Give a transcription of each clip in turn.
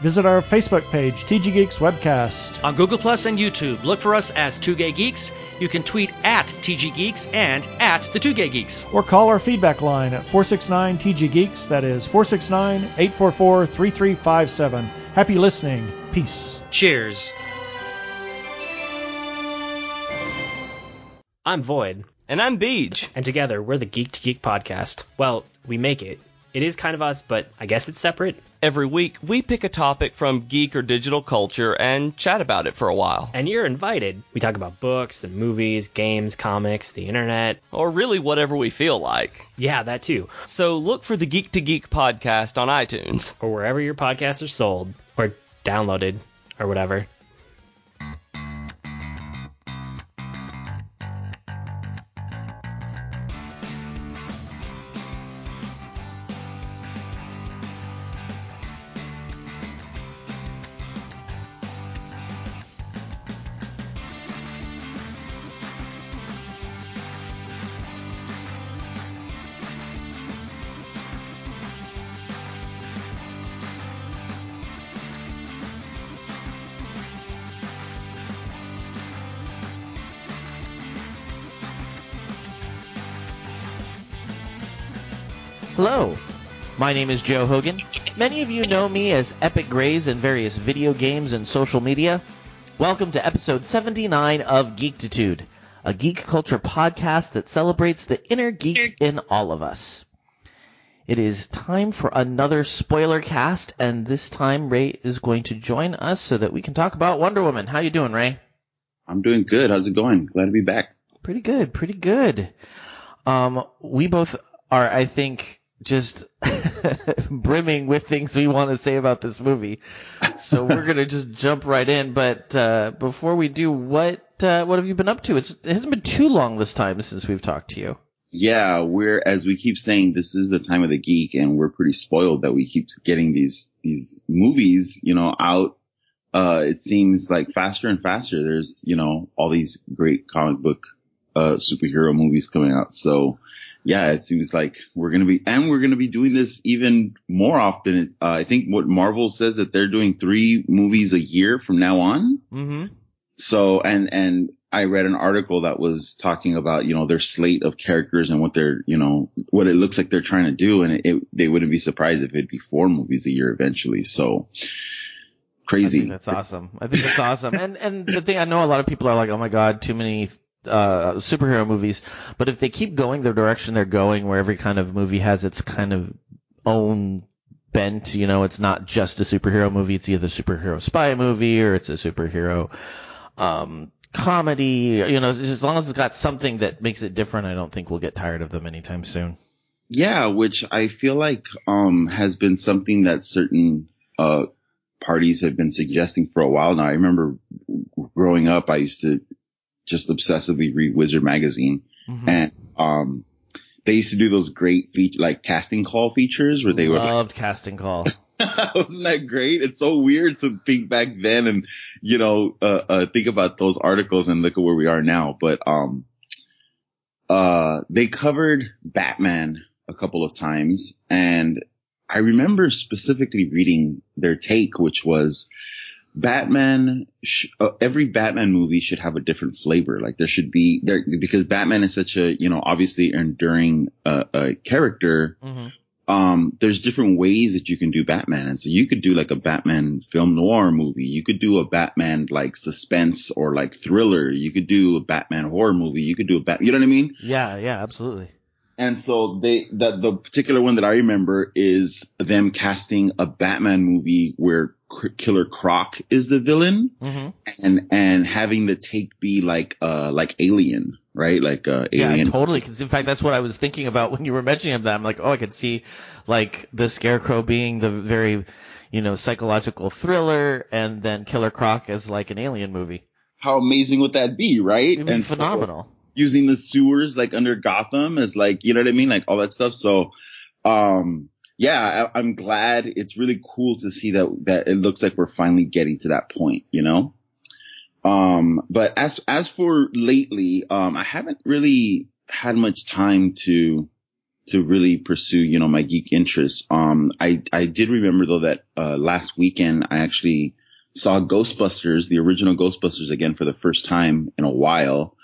Visit our Facebook page, TG Geeks Webcast. On Google Plus and YouTube, look for us as Two Gay Geeks. You can tweet at TG Geeks and at the Two Gay Geeks. Or call our feedback line at 469 TG Geeks. That is 469 844 3357. Happy listening. Peace. Cheers. I'm Void, And I'm Beej. and together we're the Geek to Geek podcast. Well, we make it. It is kind of us, but I guess it's separate. Every week, we pick a topic from geek or digital culture and chat about it for a while. And you're invited. We talk about books and movies, games, comics, the internet. Or really whatever we feel like. Yeah, that too. So look for the Geek to Geek podcast on iTunes. Or wherever your podcasts are sold, or downloaded, or whatever. My name is Joe Hogan. Many of you know me as Epic Grays in various video games and social media. Welcome to episode 79 of Geektitude, a geek culture podcast that celebrates the inner geek in all of us. It is time for another spoiler cast, and this time Ray is going to join us so that we can talk about Wonder Woman. How you doing, Ray? I'm doing good. How's it going? Glad to be back. Pretty good, pretty good. Um, we both are, I think, just brimming with things we want to say about this movie. So we're gonna just jump right in. But uh, before we do, what uh, what have you been up to? It's, it hasn't been too long this time since we've talked to you. Yeah, we're as we keep saying, this is the time of the geek, and we're pretty spoiled that we keep getting these these movies, you know, out. Uh, it seems like faster and faster. There's, you know, all these great comic book uh superhero movies coming out. So yeah, it seems like we're gonna be, and we're gonna be doing this even more often. Uh, I think what Marvel says that they're doing three movies a year from now on. Mm-hmm. So, and, and I read an article that was talking about, you know, their slate of characters and what they're, you know, what it looks like they're trying to do. And it, it they wouldn't be surprised if it'd be four movies a year eventually. So I crazy. think that's awesome. I think that's awesome. And and the thing I know a lot of people are like, oh my god, too many uh superhero movies. But if they keep going the direction they're going, where every kind of movie has its kind of own bent, you know, it's not just a superhero movie. It's either a superhero spy movie or it's a superhero um comedy. You know, as long as it's got something that makes it different, I don't think we'll get tired of them anytime soon. Yeah, which I feel like, um, has been something that certain, uh, parties have been suggesting for a while now. I remember growing up, I used to just obsessively read Wizard magazine Mhm. and, um, they used to do those great feature, like casting call features where they would like, loved casting call. Wasn't that great? It's so weird to think back then and, you know, uh, uh, think about those articles and look at where we are now. But, um, uh, they covered Batman a couple of times and I remember specifically reading their take, which was Batman, sh- uh, every Batman movie should have a different flavor. Like there should be there, because Batman is such a, you know, obviously enduring, uh, uh, character hmm um, there's different ways that you can do Batman. And so you could do like a Batman film noir movie. You could do a Batman like suspense or like thriller. You could do a Batman horror movie. You could do a Bat, you know what I mean? Yeah, yeah, absolutely. And so they, the, the particular one that I remember is them casting a Batman movie where Killer Croc is the villain hmm and, and having the take be like, uh, like Alien, right? Like, uh, Yeah, Alien. totally. 'cause in fact, that's what I was thinking about when you were mentioning that. I'm like, oh, I could see like the Scarecrow being the very, you know, psychological thriller, and then Killer Croc as like an alien movie. How amazing would that be, right? It'd be And so- phenomenal. Using the sewers like under Gotham as like, you know what I mean? Like all that stuff. So, um, yeah, I, I'm glad. It's really cool to see that that it looks like we're finally getting to that point. You know. Um, but as as for lately, um, I haven't really had much time to to really pursue, you know, my geek interests. Um, I I did remember though that uh, last weekend I actually saw Ghostbusters, the original Ghostbusters again for the first time in a while.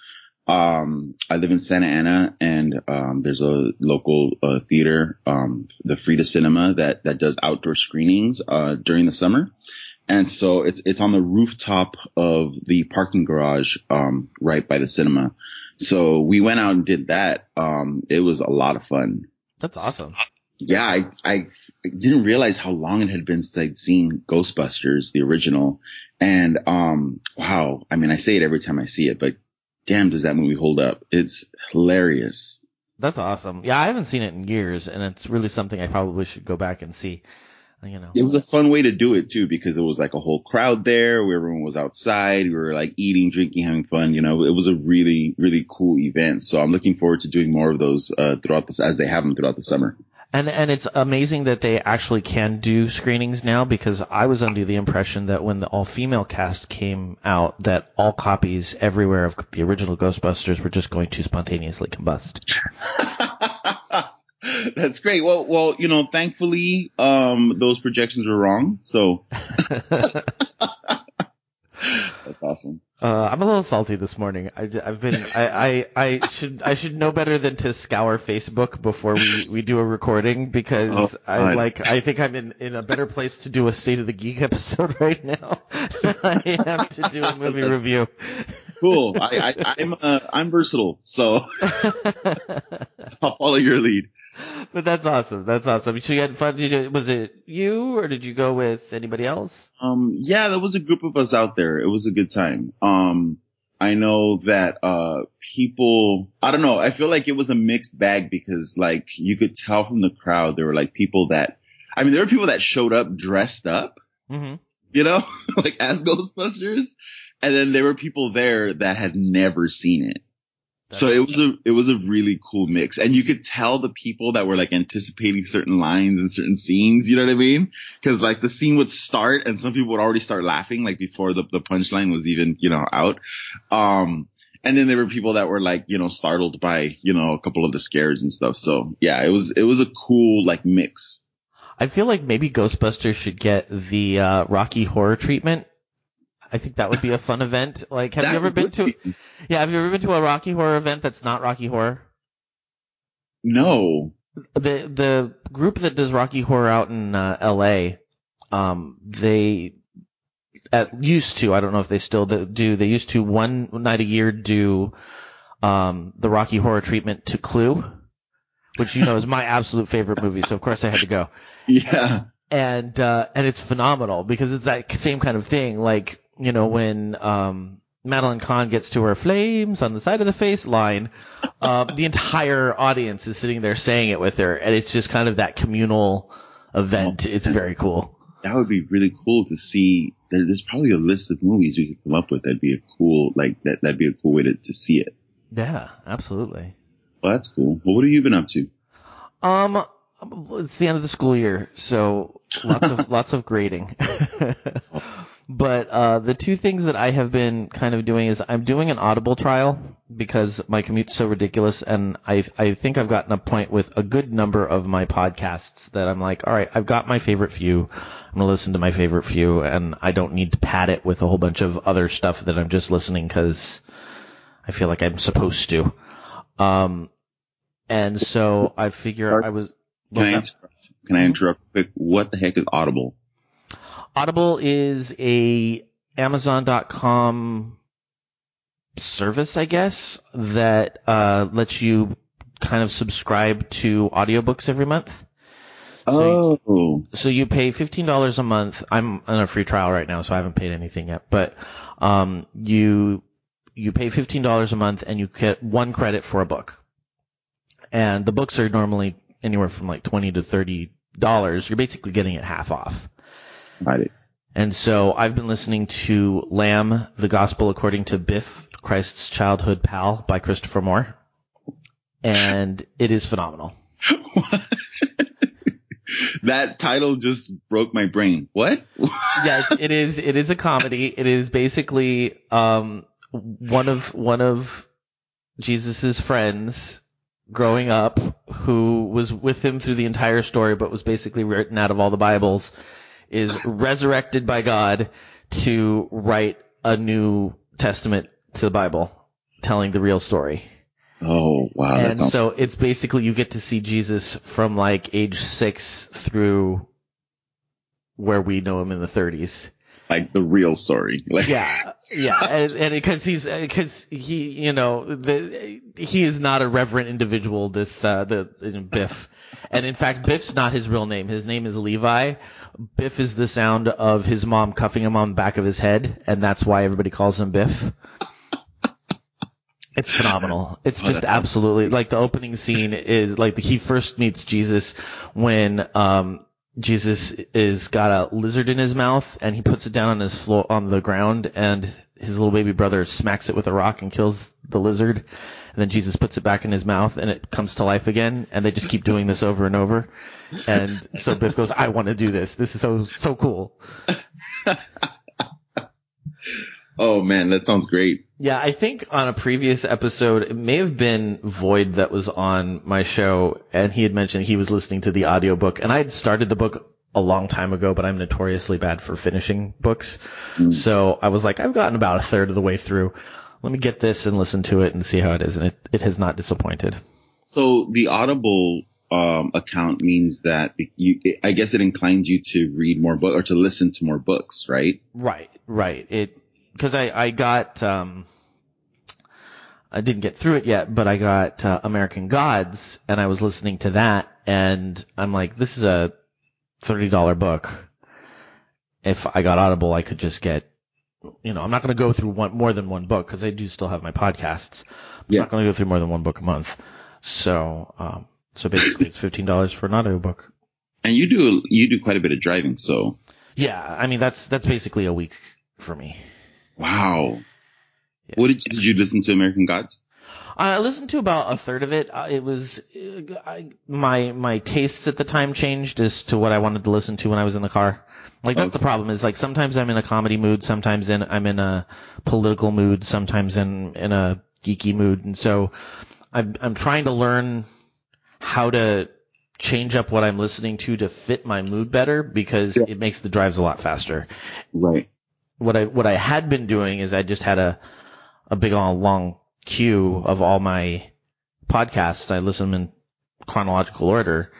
Um, I live in Santa Ana and, um, there's a local, uh, theater, um, the Frida Cinema that, that does outdoor screenings, uh, during the summer. And so it's, it's on the rooftop of the parking garage, um, right by the cinema. So we went out and did that. Um, it was a lot of fun. That's awesome. Yeah, I, I didn't realize how long it had been since I'd seen Ghostbusters, the original. And, um, wow. I mean, I say it every time I see it, but damn, does that movie hold up? It's hilarious. That's awesome. Yeah, I haven't seen it in years, and it's really something I probably should go back and see. You know, It was a fun way to do it too, because it was like a whole crowd there where everyone was outside. We were like eating, drinking, having fun. You know, it was a really, really cool event. So I'm looking forward to doing more of those, uh, throughout the, as they have them throughout the summer. And and it's amazing that they actually can do screenings now because I was under the impression that when the all female cast came out, that all copies everywhere of the original Ghostbusters were just going to spontaneously combust. That's great. Well, well, you know, thankfully, um, those projections were wrong. So that's awesome. Uh, I'm a little salty this morning. I, have been, I, I, I should, I should know better than to scour Facebook before we, we do a recording because Oh, I like, I think I'm in, in a better place to do a State of the Geek episode right now than I have to do a movie review. Cool. I, I, I'm, uh, I'm versatile, so I'll follow your lead. but that's awesome. That's awesome. So you had fun. Did you, was it you or did you go with anybody else? Um, yeah, there was a group of us out there. It was a good time. Um, I know that, uh, people, I don't know. I feel like it was a mixed bag because like you could tell from the crowd, there were like people that, I mean, there were people that showed up dressed up, Mm-hmm. you know, like as Ghostbusters. And then there were people there that had never seen it. So it was a it was a really cool mix, and you could tell the people that were like anticipating certain lines and certain scenes. You know what I mean? Because like the scene would start, and some people would already start laughing like before the the punchline was even you know out. Um, and then there were people that were like you know startled by you know a couple of the scares and stuff. So yeah, it was it was a cool like mix. I feel like maybe Ghostbusters should get the uh, Rocky Horror treatment. I think that would be a fun event. Like, have That you ever been to? be- Yeah, have you ever been to a Rocky Horror event that's not Rocky Horror? No. The the group that does Rocky Horror out in uh, L.A. Um, they at used to. I don't know if they still do. They used to one night a year do um, the Rocky Horror treatment to Clue, which you know is my absolute favorite movie. So of course I had to go. Yeah. and uh and it's phenomenal because it's that same kind of thing like you know when um Madeline Kahn gets to her flames on the side of the face line uh, the entire audience is sitting there saying it with her and it's just kind of that communal event it's very cool That would be really cool to see. There's probably a list of movies we could come up with. That'd be a cool like that. That'd be a cool way to to see it. yeah absolutely Well, that's cool. Well, what have you been up to? um it's the end of the school year so lots of lots of grading but uh the two things that I have been kind of doing is I'm doing an Audible trial because my commute's so ridiculous and I I think I've gotten a point with a good number of my podcasts that I'm like all right I've got my favorite few I'm going to listen to my favorite few and I don't need to pad it with a whole bunch of other stuff that I'm just listening cuz I feel like I'm supposed to um and so I figure Sorry. I was Can I interrupt? Can I interrupt quick? What the heck is Audible? Audible is a Amazon.com service, I guess, that uh, lets you kind of subscribe to audiobooks every month. So Oh, So you pay fifteen dollars a month. I'm on a free trial right now, so I haven't paid anything yet. But um, you you pay fifteen dollars a month, and you get one credit for a book. And the books are normally anywhere from like twenty to thirty dollars. You're basically getting it half off. Got it. And so I've been listening to Lamb, the Gospel According to Biff, Christ's Childhood Pal by Christopher Moore. And it is phenomenal. that title just broke my brain. What? yes, it is. It is a comedy. It is basically um, one of one of Jesus's friends growing up, who was with him through the entire story, but was basically written out of all the Bibles, is resurrected by God to write a new testament to the Bible, telling the real story. Oh wow! and sounds- so it's basically you get to see Jesus from like age six through where we know him in the 30s. like the real story. Like Yeah, yeah, and, and because he's because he you know the he is not a reverent individual. This uh, the Biff, and in fact Biff's not his real name. His name is Levi. Biff is the sound of his mom cuffing him on the back of his head, and that's why everybody calls him Biff. It's phenomenal. It's just absolutely like the opening scene is like he first meets Jesus when um Jesus is got a lizard in his mouth and he puts it down on his floor on the ground and his little baby brother smacks it with a rock and kills the lizard and then Jesus puts it back in his mouth and it comes to life again and they just keep doing this over and over and so Biff goes I want to do this this is so so cool oh man, that sounds great. Yeah, I think on a previous episode, it may have been Void that was on my show, and he had mentioned he was listening to the audiobook, and I had started the book a long time ago, but I'm notoriously bad for finishing books. Hmm. So I was like, I've gotten about a third of the way through. Let me get this and listen to it and see how it is, and it, it has not disappointed. So the Audible um, account means that you, I guess it inclines you to read more book or to listen to more books, right? Right, right. It because I I got um I didn't get through it yet, but I got uh, American Gods and I was listening to that and I'm like this is a $30 book. If I got Audible, I could just get you know, I'm not going to go through one more than one book because I do still have my podcasts. I'm Yeah. not going to go through more than one book a month. So, um, so basically it's $15 for an audiobook. And you do you do quite a bit of driving, so Yeah, I mean that's that's basically a week for me. wow. Yeah. What did you, did you listen to American Gods? I listened to about a third of it. Uh, It was uh, I, my my tastes at the time changed as to what I wanted to listen to when I was in the car. Like that's the problem is like sometimes I'm in a comedy mood, sometimes in I'm in a political mood, sometimes in in a geeky mood, and so I'm I'm trying to learn how to change up what I'm listening to to fit my mood better because Yeah. it makes the drives a lot faster Right. what I what I had been doing is I just had a a big long, long queue of all my podcasts. I listen in chronological order.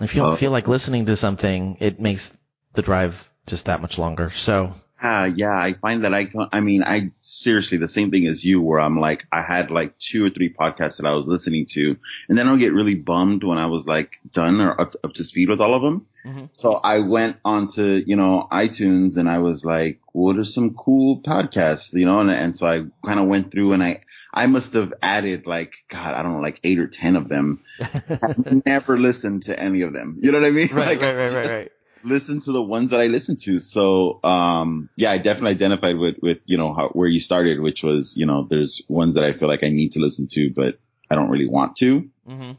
If you don't Oh. feel like listening to something, it makes the drive just that much longer. So Ah, yeah, I find that I can I mean, I seriously the same thing as you where I'm like, I had like two or three podcasts that I was listening to and then I'll get really bummed when I was like done or up, up to speed with all of them. Mhm. So I went onto, you know, iTunes and I was like, what are some cool podcasts, you know, and, and so I kind of went through and I, I must have added like, God, I don't know, like eight or 10 of them. I've never listened to any of them. You know what I mean? right, Like, right, right, right, just- right. Listen to the ones that I listen to. So, um, yeah, I definitely identified with, with, you know, how, where you started, which was, you know, there's ones that I feel like I need to listen to, but I don't really want to. hmm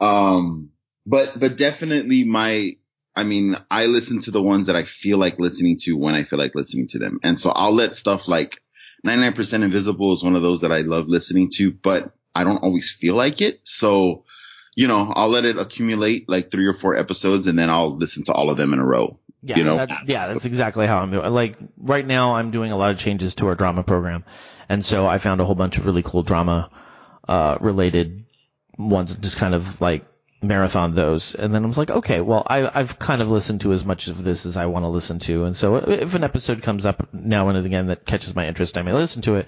Um, but, but definitely my, I mean, I listen to the ones that I feel like listening to when I feel like listening to them. And so I'll let stuff like 99% Invisible is one of those that I love listening to, but I don't always feel like it. So, you know, I'll let it accumulate like three or four episodes and then I'll listen to all of them in a row. Yeah, you know? that, yeah, that's exactly how I'm doing. Like right now, I'm doing a lot of changes to our drama program, and so I found a whole bunch of really cool drama uh, related ones, and just kind of like marathon those. And then I was like, okay, well, I, I've kind of listened to as much of this as I want to listen to, and so if an episode comes up now and again that catches my interest, I may listen to it.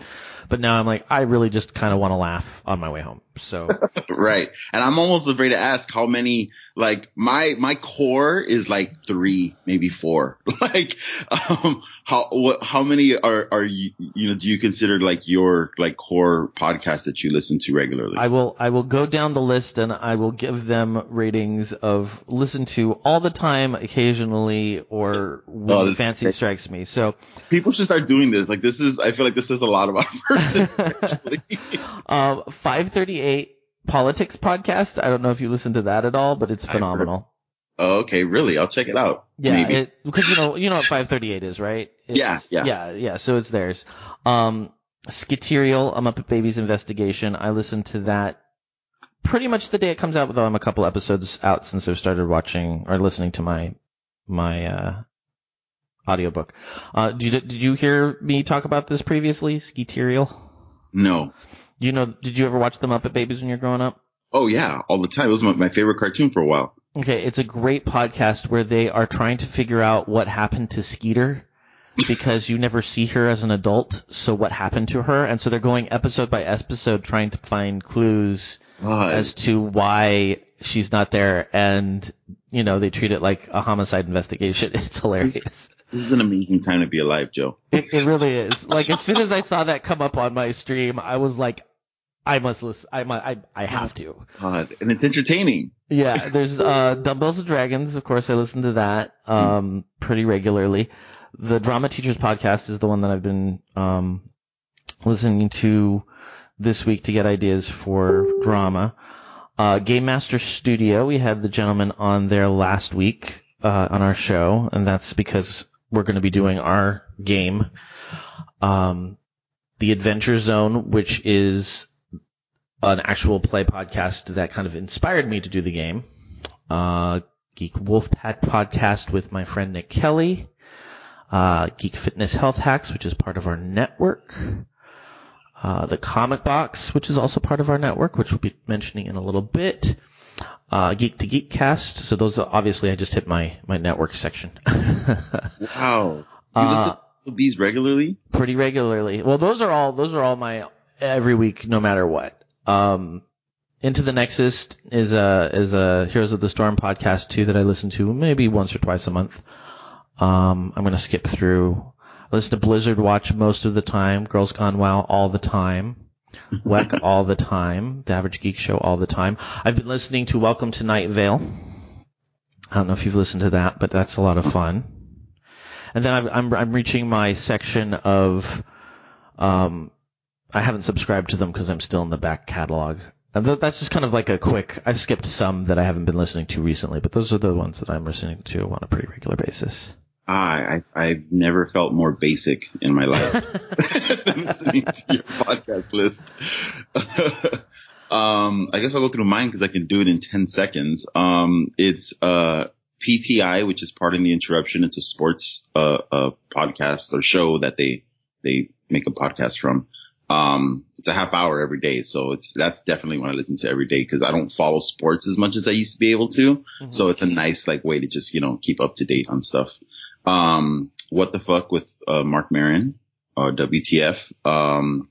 But now I'm like, I really just kind of want to laugh on my way home. So Right. And I'm almost afraid to ask how many, like my, my core is like three, maybe four. like, um, how, what, how many are, are you, you know, do you consider like your, like core podcast that you listen to regularly? I will I will go down the list and I will give them ratings of listen to all the time, occasionally, or when Oh, fancy strikes me. So People should start doing this. Like this is, I feel like this is a lot about a person. actually. um, 538 politics podcast. I don't know if you listen to that at all, but it's phenomenal. Oh, okay, really? I'll check it out. Yeah, Maybe. because you know you know what 538 is, right? It's- Yeah, yeah. yeah, yeah. So it's theirs. Um, Skiterial, A Muppet Babies Investigation. I listen to that pretty much the day it comes out. Though I'm a couple episodes out since I've started watching or listening to my my uh, audiobook. Uh, did you, did you hear me talk about this previously? Skiterial. no. You know, did you ever watch the Muppet Babies when you were growing up? Oh yeah, all the time. It was my, my favorite cartoon for a while. Okay, it's a great podcast where they are trying to figure out what happened to Skeeter because you never see her as an adult. So what happened to her? And so they're going episode by episode trying to find clues God. as to why she's not there. And, you know, they treat it like a homicide investigation. It's hilarious. This is an amazing time to be alive, Joe. It, it really is. Like, as soon as I saw that come up on my stream, I was like, I must listen. I, I, I have to. God, and it's entertaining. Yeah, there's uh Dumbbells and Dragons. Of course, I listen to that um pretty regularly. The Drama Teachers podcast is the one that I've been um listening to this week to get ideas for drama. Uh, Game Master Studio, we had the gentleman on there last week uh, on our show, and that's because we're going to be doing our game, um, the Adventure Zone, which is an actual play podcast that kind of inspired me to do the game. Uh, Geek Wolf Pad podcast with my friend Nick Kelly. Uh, Geek Fitness Health Hacks, which is part of our network. Uh, the Comic Box, which is also part of our network, which we'll be mentioning in a little bit. Uh, Geek to Geek Cast. So those are, obviously I just hit my, my network section. Wow. You Uh, listen to these regularly? pretty regularly. Well, those are all those are all my every week, no matter what. Um, Into the Nexus is a is a Heroes of the Storm podcast too that I listen to maybe once or twice a month. Um, I'm gonna skip through. I listen to Blizzard Watch most of the time, Girls Gone Wild all the time, WEC all the time, The Average Geek Show all the time. I've been listening to Welcome to Night Vale. I don't know if you've listened to that, but that's a lot of fun. And then I'm I'm, I'm reaching my section of um, I haven't subscribed to them because I'm still in the back catalog. And th- that's just kind of like a quick. I've skipped some that I haven't been listening to recently, but those are the ones that I'm listening to on a pretty regular basis. I, I I've never felt more basic in my life than listening to your podcast list. um, I guess I'll go through mine because I can do it in ten seconds. Um, it's uh PTI, which is Pardon the Interruption. It's a sports uh, uh podcast or show that they they make a podcast from. Um, it's a half hour every day, so it's that's definitely what I listen to every day because I don't follow sports as much as I used to be able to. So it's a nice like way to just you know keep up to date on stuff. Um, what the fuck with uh, Marc Maron or WTF? Um,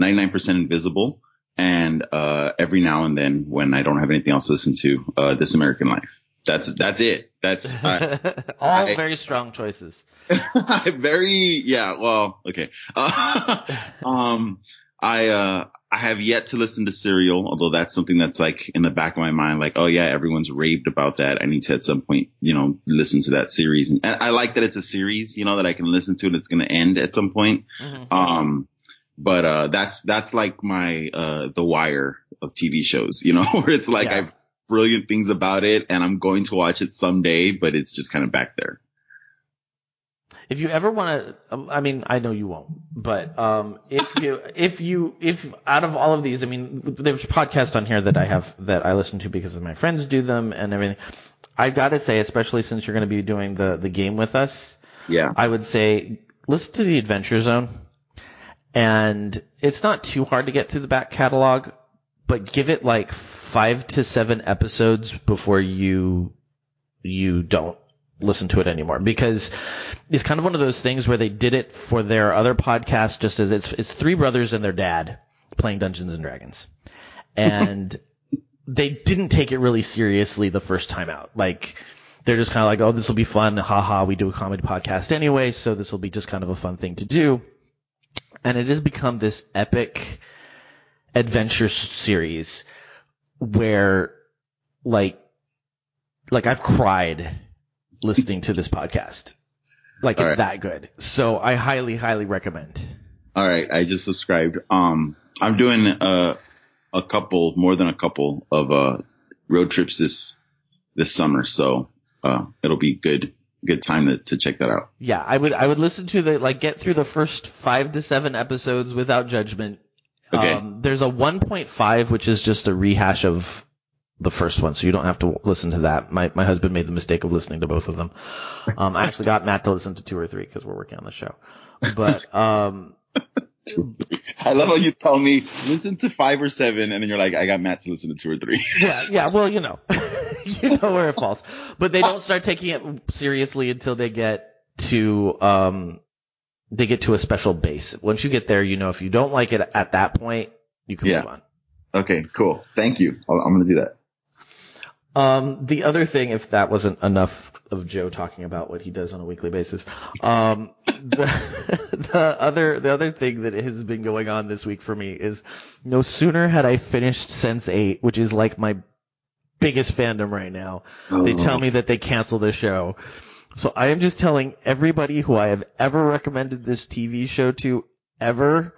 99% Invisible, and uh, every now and then when I don't have anything else to listen to, uh, This American Life. That's that's it. That's I, all I- very strong choices. I very yeah. Well, okay. Uh, um, I uh, I have yet to listen to Serial, although that's something that's like in the back of my mind, like, oh yeah, everyone's raved about that. I need to at some point, you know, listen to that series. And I like that it's a series, you know, that I can listen to and it's going to end at some point. Um, but uh, that's that's like my uh, The Wire of TV shows, you know, where it's like Yeah. I've brilliant things about it and I'm going to watch it someday, but it's just kind of back there. If you ever want to, I mean, I know you won't, but um, if you, if you, if out of all of these, I mean, there's podcasts on here that I have that I listen to because my friends do them and everything. I've got to say, especially since you're going to be doing the the game with us, Yeah. I would say listen to the Adventure Zone, and it's not too hard to get through the back catalog, but give it like five to seven episodes before you you don't listen to it anymore because it's kind of one of those things where they did it for their other podcast just as it's it's three brothers and their dad playing Dungeons and Dragons. And they didn't take it really seriously the first time out. Like they're just kind of like, "Oh, this will be fun. Haha, we do a comedy podcast anyway, so this will be just kind of a fun thing to do." And it has become this epic adventure series where like like I've cried listening to this podcast. Like All it's right. that good. So I highly, highly recommend. All right, I just subscribed. Um, I'm doing uh, a couple, more than a couple of uh road trips this this summer. So uh, it'll be good good time to, to check that out. Yeah, I would I would listen to the like get through the first five to seven episodes without judgment. Okay. Um, there's a 1.5 which is just a rehash of the first one, so you don't have to listen to that. My my husband made the mistake of listening to both of them. Um, I actually got Matt to listen to two or three because we're working on the show. But um, I love how you tell me listen to five or seven, and then you're like, I got Matt to listen to two or three. yeah, yeah. Well, you know, you know where it falls. But they don't start taking it seriously until they get to um, they get to a special base. Once you get there, you know if you don't like it at that point, you can Yeah. move on. okay, cool. Thank you. I'll, I'm gonna do that. Um, the other thing, if that wasn't enough of Joe talking about what he does on a weekly basis, um, the, the other the other thing that has been going on this week for me is no sooner had I finished Sense8, which is like my biggest fandom right now. They tell me that they cancel the show. So I am just telling everybody who I have ever recommended this TV show to ever,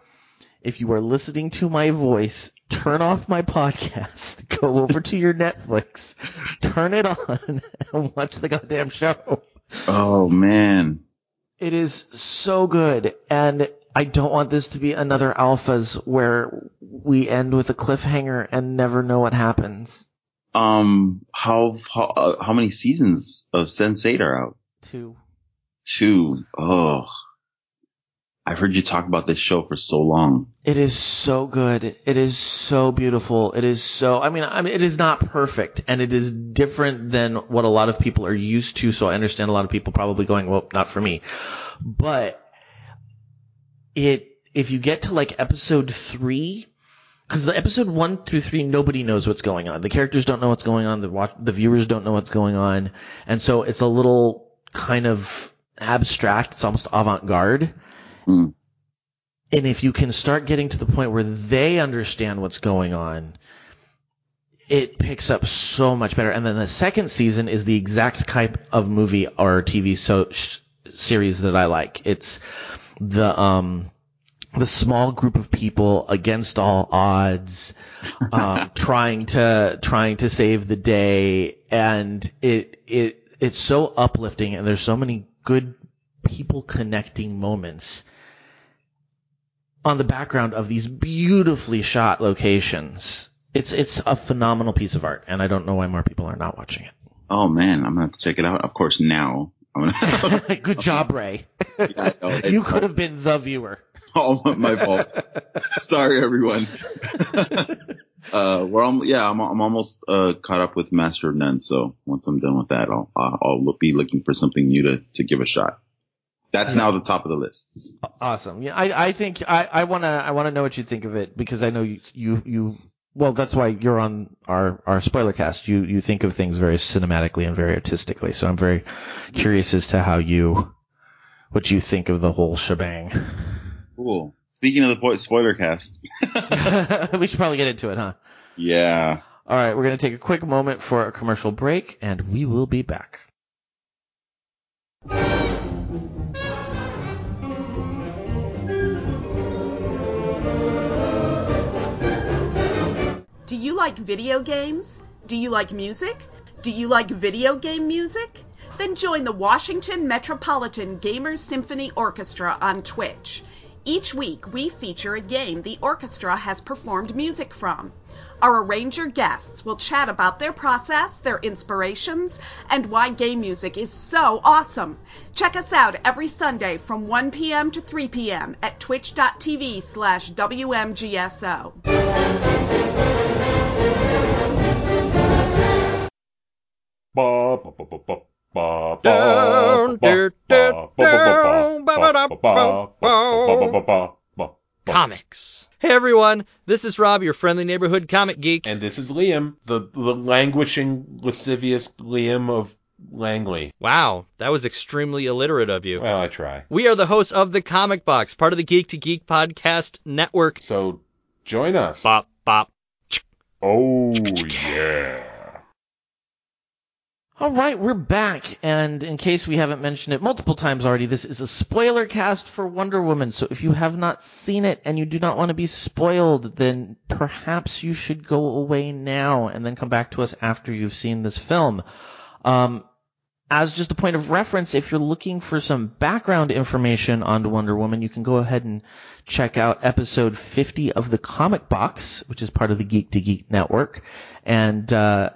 if you are listening to my voice, turn off my podcast, go over to your Netflix, turn it on, and watch the goddamn show. Oh man. It is so good, and I don't want this to be another Alphas where we end with a cliffhanger and never know what happens. Um, how how uh, how many seasons of Sense8 are out? Two. Two. Oh, I've heard you talk about this show for so long. It is so good. It is so beautiful. It is so. I mean, I mean, it is not perfect, and it is different than what a lot of people are used to. So I understand a lot of people probably going, "Well, not for me," but it. If you get to like episode three, because the episode one through three, nobody knows what's going on. The characters don't know what's going on. The watch, the viewers don't know what's going on, and so it's a little kind of abstract. It's almost avant-garde. Mm. And if you can start getting to the point where they understand what's going on, it picks up so much better. And then the second season is the exact type of movie or TV so sh- series that I like. It's the um the small group of people against all odds, um, trying to trying to save the day, and it it it's so uplifting, and there's so many good people connecting moments on the background of these beautifully shot locations. It's it's a phenomenal piece of art, and I don't know why more people are not watching it. Oh man, I'm gonna have to check it out. Of course, now I'm gonna. Good job, Ray. Yeah, know. You could have been the viewer. all my fault. Sorry, everyone. uh, we're al- yeah, I'm I'm almost uh caught up with Master of None. So once I'm done with that, I'll I'll I'll be looking for something new to to give a shot. That's now the top of the list. Awesome. Yeah, I, I think I, I wanna I wanna know what you think of it because I know you you you well that's why you're on our our spoiler cast. You you think of things very cinematically and very artistically. So I'm very curious as to how you what you think of the whole shebang. Cool. Speaking of the po- spoiler cast, we should probably get into it, huh? yeah. All right, we're going to take a quick moment for a commercial break and we will be back. Like video games? Do you like music? Do you like video game music? Then join the Washington Metropolitan Gamers Symphony Orchestra on Twitch. Each week, we feature a game the orchestra has performed music from. Our arranger guests will chat about their process, their inspirations, and why game music is so awesome. Check us out every Sunday from 1 p.m. to 3 p.m. at twitch.tv slash WMGSO. Comics. Hey everyone, this is Rob, your friendly neighborhood comic geek. And this is Liam, the, the languishing, lascivious Liam of Langley. Wow, that was extremely illiterate of you. Well, I try. We are the hosts of the Comic Box, part of the Geek to Geek podcast network. So join us. Bop, bop. Oh, yeah. All right, we're back, and in case we haven't mentioned it multiple times already, this is a spoiler cast for Wonder Woman. So if you have not seen it and you do not want to be spoiled, then perhaps you should go away now and then come back to us after you've seen this film. Um, as just a point of reference, if you're looking for some background information on Wonder Woman, you can go ahead and check out episode 50 of the Comic Box, which is part of the Geek to Geek network. And uh,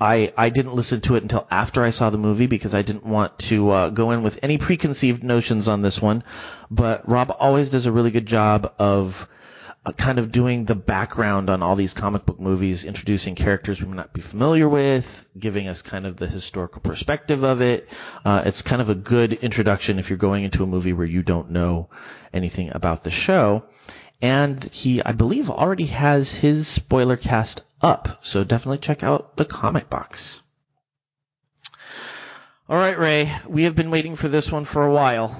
I I didn't listen to it until after I saw the movie because I didn't want to uh, go in with any preconceived notions on this one. But Rob always does a really good job of uh, kind of doing the background on all these comic book movies, introducing characters we may not be familiar with, giving us kind of the historical perspective of it. Uh, it's kind of a good introduction if you're going into a movie where you don't know anything about the show. And he, I believe, already has his spoiler cast up, so definitely check out the comic box. All right, Ray, we have been waiting for this one for a while.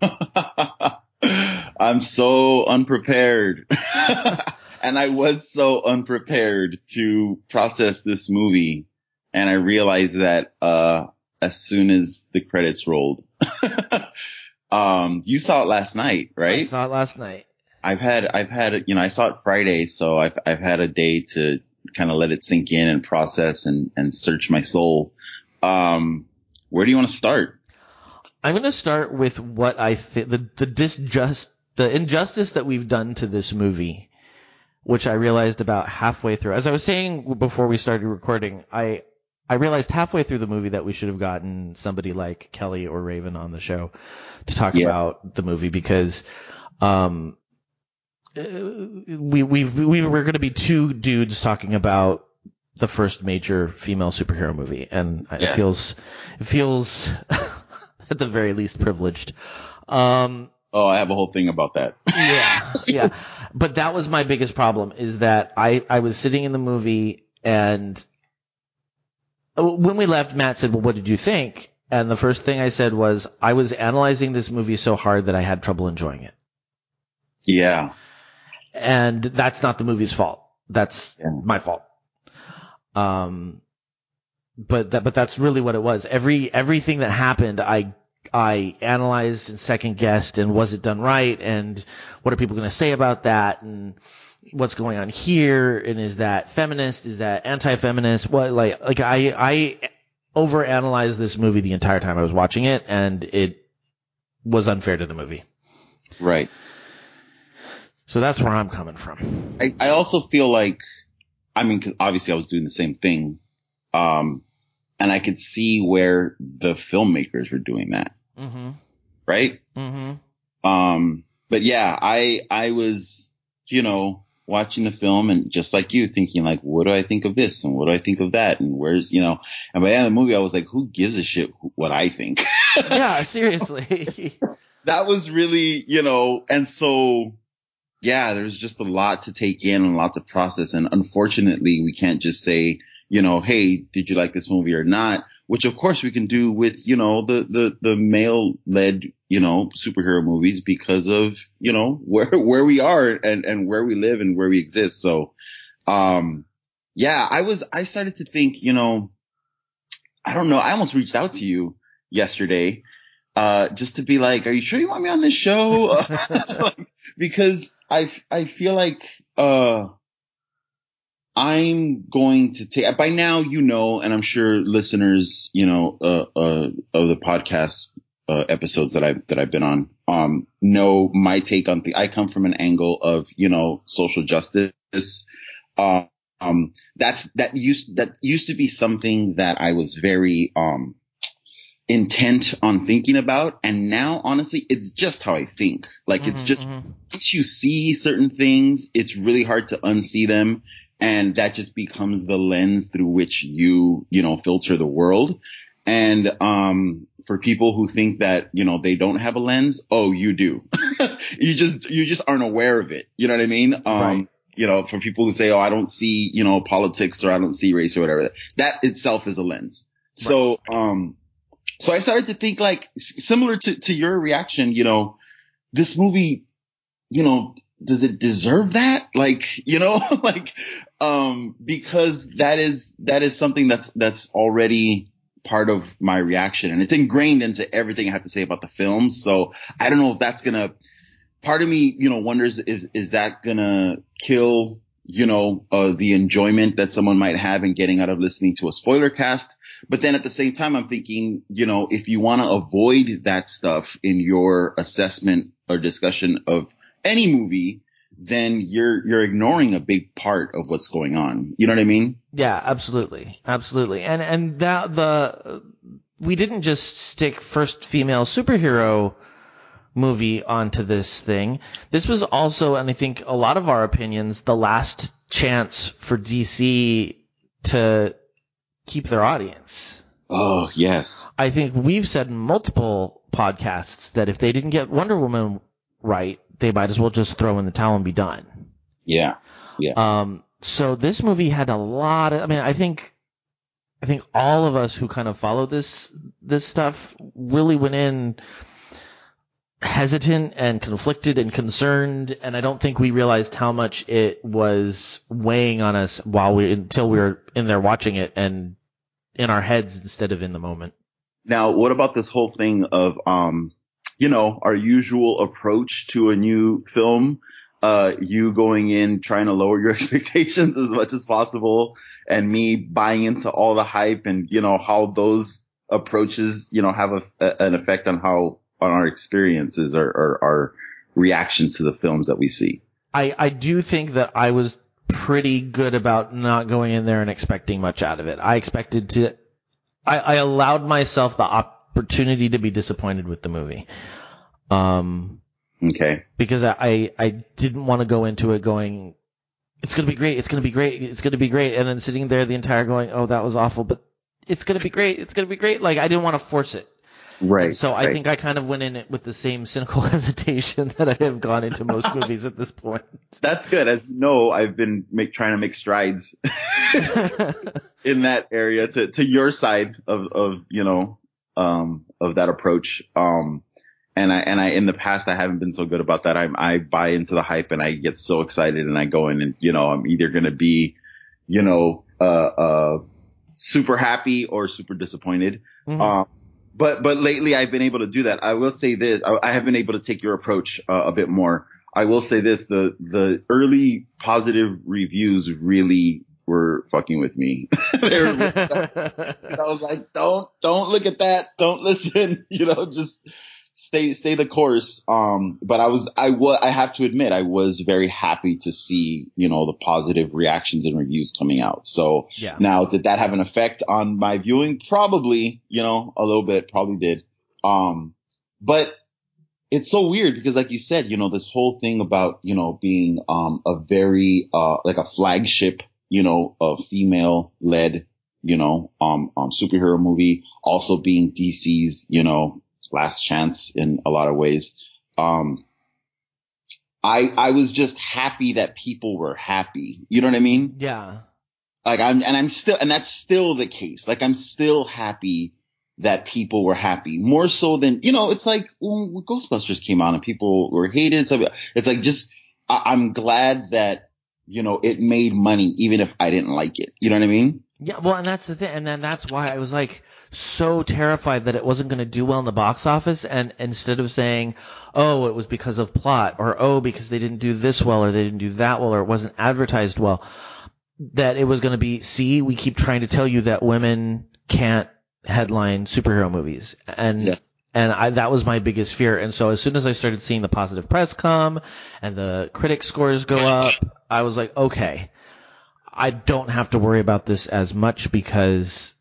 I'm so unprepared. and I was so unprepared to process this movie. And I realized that, uh, as soon as the credits rolled. um, you saw it last night, right? I saw it last night. I've had, I've had, you know, I saw it Friday, so I've, I've had a day to kind of let it sink in and process and, and search my soul. Um, where do you want to start? I'm going to start with what I think the the disjust the injustice that we've done to this movie, which I realized about halfway through. As I was saying before we started recording, I I realized halfway through the movie that we should have gotten somebody like Kelly or Raven on the show to talk Yeah. about the movie because um we we we were going to be two dudes talking about the first major female superhero movie and it feels it feels at the very least privileged. Um Oh, I have a whole thing about that. yeah, yeah. But that was my biggest problem is that I, I was sitting in the movie and uh, when we left, Matt said, well, what did you think? And the first thing I said was, I was analyzing this movie so hard that I had trouble enjoying it. Yeah. And that's not the movie's fault. That's Yeah. my fault. Um, but that, but that's really what it was. Every, everything that happened, I, I analyzed and second guessed and was it done right? And what are people going to say about that? And what's going on here? And is that feminist? Is that anti-feminist? What, like, like I, I overanalyzed this movie the entire time I was watching it and it was unfair to the movie. Right. So that's where I'm coming from. I, I also feel like, I mean, 'cause obviously I was doing the same thing. Um, and I could see where the filmmakers were doing that, Mm-hmm. right? Mm-hmm. Um, but yeah, I, I was, you know, watching the film and just like you thinking like, what do I think of this? And what do I think of that? And where's, you know, and by the end of the movie, I was like, who gives a shit what I think? yeah, seriously. that was really, you know, and so, yeah, there's just a lot to take in and a lot to process. And unfortunately, we can't just say, you know, hey, did you like this movie or not? Which of course we can do with, you know, the, the, the male led, you know, superhero movies because of, you know, where, where we are and, and where we live and where we exist. So, um, yeah, I was, I started to think, you know, I don't know. I almost reached out to you yesterday, uh, just to be like, are you sure you want me on this show? Like, because I, I feel like, uh, I'm going to take, by now, you know, and I'm sure listeners, you know, uh, uh, of the podcast, uh, episodes that I've, that I've been on, um, know my take on the, I come from an angle of, you know, social justice. Um, um, that's, that used, that used to be something that I was very, um, intent on thinking about. And now, honestly, it's just how I think. Like, it's Mhm, just, mhm. once you see certain things, it's really hard to unsee them. And that just becomes the lens through which you, you know, filter the world. And, um, for people who think that, you know, they don't have a lens, oh, you do. you just, you just aren't aware of it. You know what I mean? Um, Right. you know, for people who say, oh, I don't see, you know, politics or I don't see race or whatever, that itself is a lens. So, um, so I started to think like similar to, to your reaction, you know, this movie, you know, does it deserve that? Like, you know, like, um, because that is, that is something that's, that's already part of my reaction and it's ingrained into everything I have to say about the film. So I don't know if that's gonna, part of me, you know, wonders is, is that gonna kill, you know, uh, the enjoyment that someone might have in getting out of listening to a spoiler cast? But then at the same time, I'm thinking, you know, if you want to avoid that stuff in your assessment or discussion of any movie, then you're you're ignoring a big part of what's going on. You know what I mean? Yeah, absolutely, absolutely. And and that the we didn't just stick first female superhero movie onto this thing. This was also, and I think a lot of our opinions, the last chance for DC to keep their audience. Oh yes. I think we've said multiple podcasts that if they didn't get Wonder Woman right, they might as well just throw in the towel and be done. Yeah. Yeah. Um, so this movie had a lot of, I mean, I think, I think all of us who kind of follow this, this stuff really went in hesitant and conflicted and concerned, and I don't think we realized how much it was weighing on us while we, until we were in there watching it and in our heads instead of in the moment. Now, what about this whole thing of, um, you know, our usual approach to a new film? Uh, you going in trying to lower your expectations as much as possible and me buying into all the hype and, you know, how those approaches, you know, have a, a, an effect on how, on our experiences or, or our reactions to the films that we see. I, I do think that I was pretty good about not going in there and expecting much out of it. I expected to, I, I allowed myself the opportunity to be disappointed with the movie. Um, Okay. because I, I, didn't want to go into it going, it's going to be great, it's going to be great, it's going to be great, and then sitting there the entire going, oh, that was awful, but it's going to be great, it's going to be great. Like, I didn't want to force it. Right. So I right. think I kind of went in it with the same cynical hesitation that I have gone into most movies at this point. that's good. As you know, I've been make, trying to make strides in that area to, to your side of, of, you know, um, of that approach. Um, and I, and I, in the past, I haven't been so good about that. I, I buy into the hype and I get so excited and I go in and, you know, I'm either going to be, you know, uh, uh, super happy or super disappointed. Mhm. Um, but, but lately I've been able to do that. I will say this. I, I have been able to take your approach uh, a bit more. I will say this. The, the early positive reviews really were fucking with me. I was like, don't, don't look at that. Don't listen. You know, just stay, stay the course. Um, but I was, I was, I have to admit, I was very happy to see, you know, the positive reactions and reviews coming out. So yeah. now, did that have an effect on my viewing? Probably, you know, a little bit, probably did. Um, but it's so weird because like you said, you know, this whole thing about, you know, being, um, a very, uh, like a flagship, you know, a female led, you know, um, um, superhero movie, also being DC's, you know, last chance in a lot of ways. Um, I, I was just happy that people were happy. You know what I mean? yeah. Like I'm, and I'm still, and that's still the case. Like I'm still happy that people were happy more so than, you know, it's like when Ghostbusters came out and people were hated. So it's like just, I, I'm glad that, you know, it made money even if I didn't like it. You know what I mean? Yeah, well, and that's the thing, and then that's why I was like so terrified that it wasn't going to do well in the box office, and instead of saying, "Oh, it was because of plot," or "Oh, because they didn't do this well, or they didn't do that well, or it wasn't advertised well," that it was going to be, "See, we keep trying to tell you that women can't headline superhero movies," and Yeah. and I, that was my biggest fear. And so as soon as I started seeing the positive press come and the critic scores go up, I was like, okay, I don't have to worry about this as much because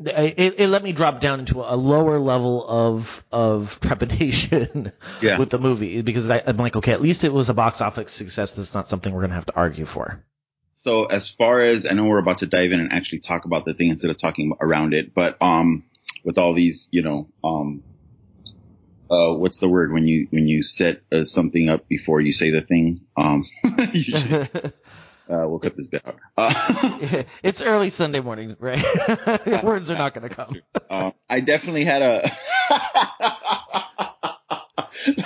it, it let me drop down into a lower level of of trepidation Yeah. with the movie because I, I'm like, okay, at least it was a box office success. That's not something we're gonna have to argue for. So as far as I know, we're about to dive in and actually talk about the thing instead of talking around it. But um, with all these, you know, um, uh, what's the word when you when you set uh, something up before you say the thing? Um, should, uh, we'll cut this bit out. Uh, it's early Sunday morning, right? Words are not gonna come. um, I definitely had a.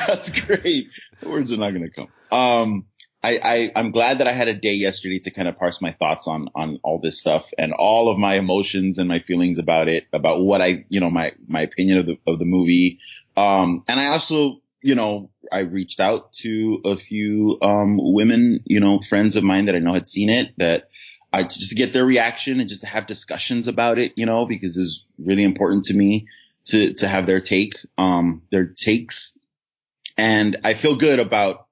That's great. Words are not going to come. Um, I, I, I'm glad that I had a day yesterday to kind of parse my thoughts on, on all this stuff and all of my emotions and my feelings about it, about what I, you know, my, my opinion of the, of the movie. Um, and I also, you know, I reached out to a few, um, women, you know, friends of mine that I know had seen it that, I just to get their reaction and just to have discussions about it, you know, because it's really important to me to to have their take, um, their takes, and I feel good about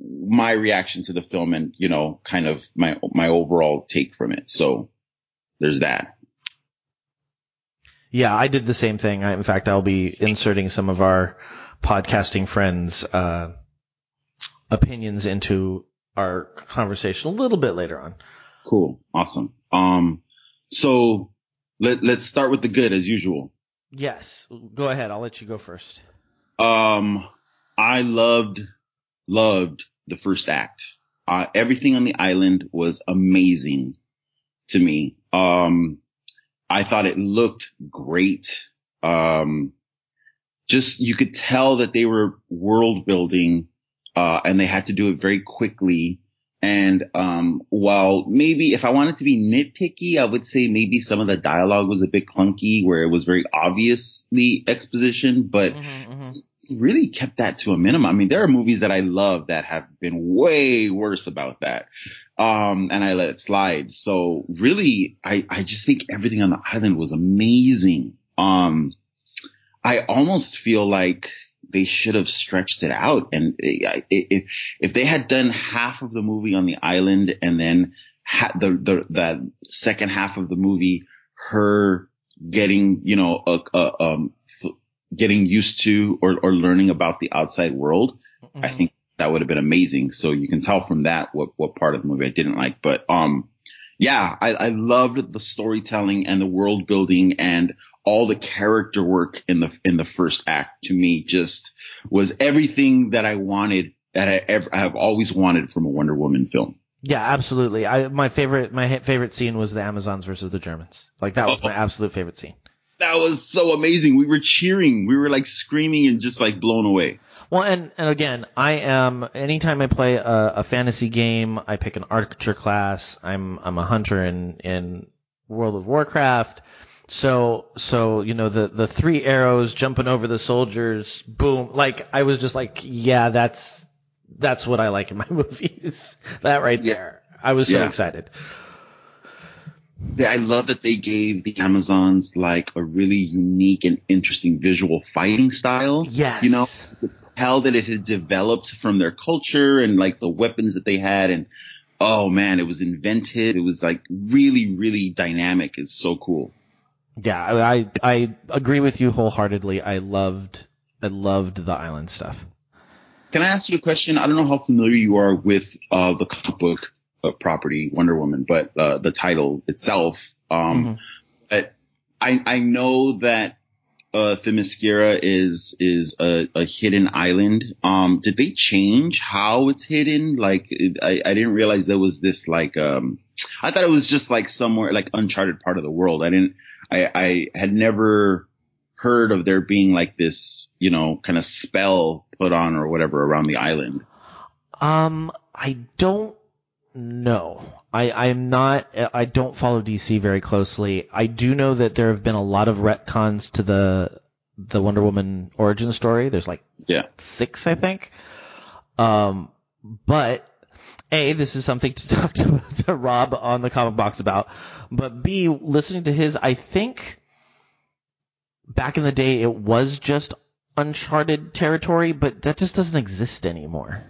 my reaction to the film and you know, kind of my my overall take from it. So there's that. Yeah, I did the same thing. I, in fact, I'll be inserting some of our podcasting friends' uh, opinions into our conversation a little bit later on. Cool, awesome. Um, so let let's start with the good as usual. Yes, go ahead. I'll let you go first. Um, I loved loved the first act. Uh, everything on the island was amazing to me. Um, I thought it looked great. Um, just you could tell that they were world building, uh, and they had to do it very quickly. And um, while maybe if I wanted to be nitpicky, I would say maybe some of the dialogue was a bit clunky, where it was very obviously exposition, but Mm-hmm, really kept that to a minimum. I mean, there are movies that I love that have been way worse about that. Um, and I let it slide. So really, I, I just think everything on the island was amazing. Um, I almost feel like they should have stretched it out. And if, if they had done half of the movie on the island and then ha- the, the, that second half of the movie, her getting, you know, a, a, um, f- getting used to or, or learning about the outside world, I think that would have been amazing. So you can tell from that what, what part of the movie I didn't like. But, um, yeah, I, I loved the storytelling and the world building and all the character work in the, in the first act to me just was everything that I wanted that I ever, I have always wanted from a Wonder Woman film. Yeah, absolutely. I my favorite my favorite scene was the Amazons versus the Germans. Like that was my uh-huh. absolute favorite scene. That was so amazing. We were cheering. We were like screaming and just like blown away. Well, and and again, I am anytime I play a, a fantasy game, I pick an archer class. I'm I'm a hunter in in World of Warcraft. So so you know the the three arrows jumping over the soldiers, boom! Like I was just like, yeah, that's that's what I like in my movies. that right Yeah. there. I was so Yeah. excited. Yeah, I love that they gave the Amazons like a really unique and interesting visual fighting style. Yes. You know, tell that it had developed from their culture and like the weapons that they had and oh man, it was inventive. It was like really, really dynamic. It's so cool. Yeah, I I I agree with you wholeheartedly. I loved I loved the island stuff. Can I ask you a question? I don't know how familiar you are with uh, the comic book uh, property Wonder Woman, but uh, the title itself. Um, Mhm. But I I know that uh, Themyscira is is a, a hidden island. Um, did they change how it's hidden? Like I I didn't realize there was this like um. I thought it was just like somewhere like uncharted part of the world. I didn't. I I had never heard of there being like this, you know, kind of spell put on or whatever around the island. Um, I don't know. I I'm not. I don't follow DC very closely. I do know that there have been a lot of retcons to the the Wonder Woman origin story. There's like Yeah. six, I think. Um, but a this is something to talk to, to Rob on the comic box about. But b listening to his, I think back in the day it was just uncharted territory, but that just doesn't exist anymore.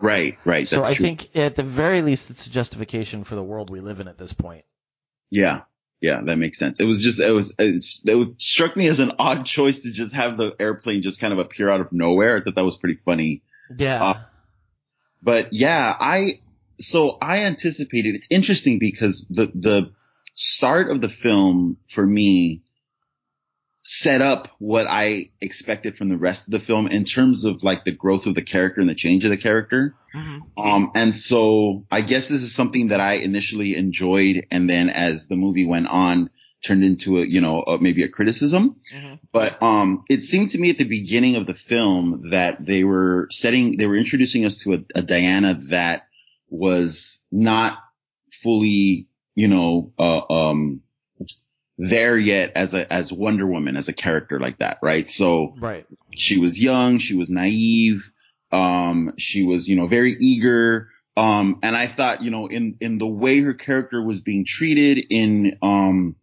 Right, right. So I true. think at the very least it's a justification for the world we live in at this point. Yeah. Yeah, that makes sense. It was just, it was, it's, it struck me as an odd choice to just have the airplane just kind of appear out of nowhere. I thought that was pretty funny. Yeah. Uh, But yeah, I, so I anticipated, it's interesting because the, the start of the film for me set up what I expected from the rest of the film in terms of like the growth of the character and the change of the character. Um, and so I guess this is something that I initially enjoyed. And then as the movie went on, turned into a, you know, a, maybe a criticism. But, um, it seemed to me at the beginning of the film that they were setting, they were introducing us to a, a Diana that was not fully, you know, uh, um, there yet as a, as Wonder Woman, as a character like that, right? So, right. she was young, she was naive, um, she was, you know, very eager, Um, and I thought, you know, in, in the way her character was being treated in, um,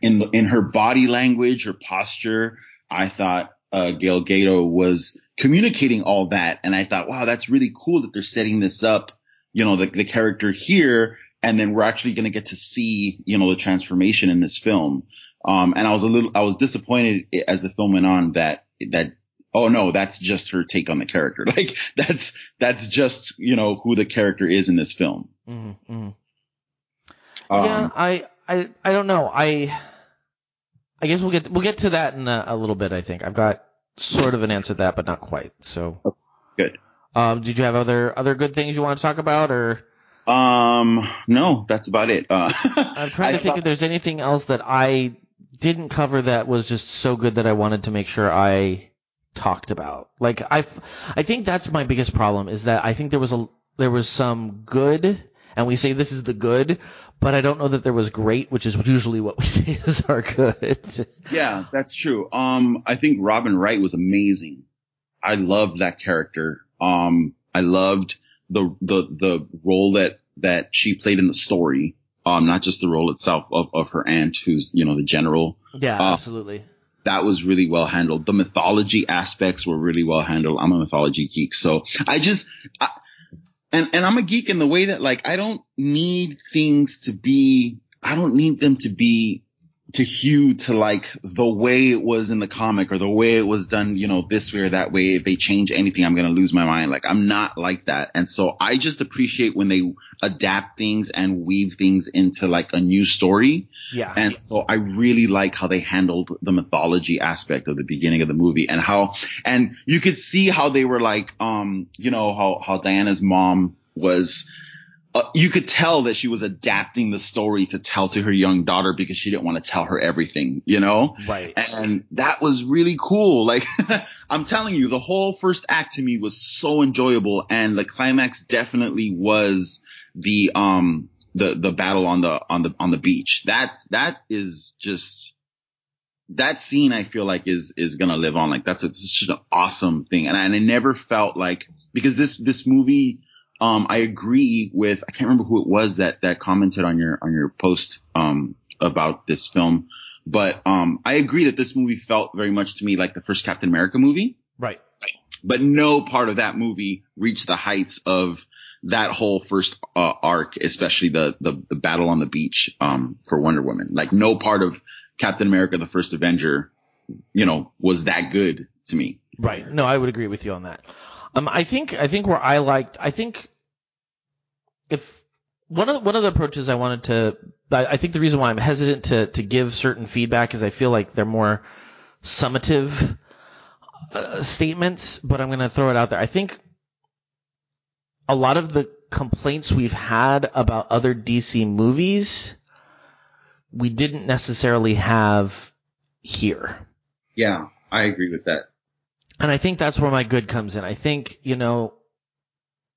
in the, in her body language, her posture, I thought, uh, Gal Gadot was communicating all that. And I thought, wow, that's really cool that they're setting this up, you know, the, the character here. And then we're actually going to get to see, you know, the transformation in this film. Um, and I was a little, I was disappointed as the film went on that, that oh no, that's just her take on the character. Like that's that's just you know who the character is in this film. Mm-hmm. Um, yeah, I, I I don't know. I I guess we'll get we'll get to that in a, a, little bit. I think I've got sort of an answer to that, but not quite. So good. Um, did you have other other good things you want to talk about, or? Um, no, that's about it. Uh, I'm trying to think thought... if there's anything else that I didn't cover that was just so good that I wanted to make sure I talked about. Like I, I think that's my biggest problem is that I think there was a there was some good, and we say this is the good, but I don't know that there was great, which is usually what we say is our good. yeah, that's true. Um, I think Robin Wright was amazing. I loved that character. Um, I loved the the the role that that she played in the story. Um, not just the role itself of, of her aunt, who's you know the general. Yeah, uh, absolutely that was really well handled. The mythology aspects were really well handled. I'm a mythology geek, so I just, I, and and I'm a geek in the way that like I don't need things to be, I don't need them to be to hew to like the way it was in the comic or the way it was done, you know, this way or that way. If they change anything, I'm going to lose my mind. Like I'm not like that. And so I just appreciate when they adapt things and weave things into like a new story. Yeah. And so I really like how they handled the mythology aspect of the beginning of the movie and how, and you could see how they were like, um, you know, how, how Diana's mom was, uh, you could tell that she was adapting the story to tell to her young daughter because she didn't want to tell her everything, you know? Right. And that was really cool. Like, I'm telling you, the whole first act to me was so enjoyable and the climax definitely was the, um, the, the battle on the, on the, on the beach. That, that is just, that scene I feel like is, is gonna live on. Like, that's a, such an awesome thing. And I, and I never felt like, because this, this movie, um, I agree with, I can't remember who it was that, that commented on your, on your post, um, about this film, but, um, I agree that this movie felt very much to me like the first Captain America movie. Right. But no part of that movie reached the heights of that whole first uh, arc, especially the, the, the battle on the beach, um, for Wonder Woman. Like no part of Captain America, the first Avenger, you know, was that good to me. Right. No, I would agree with you on that. Um, I think I think where I liked I think if one of the, one of the approaches I wanted to I, I think the reason why I'm hesitant to to give certain feedback is I feel like they're more summative uh, statements, but I'm going to throw it out there. I think a lot of the complaints we've had about other DC movies we didn't necessarily have here. Yeah, I agree with that. And I think that's where my good comes in. I think, you know,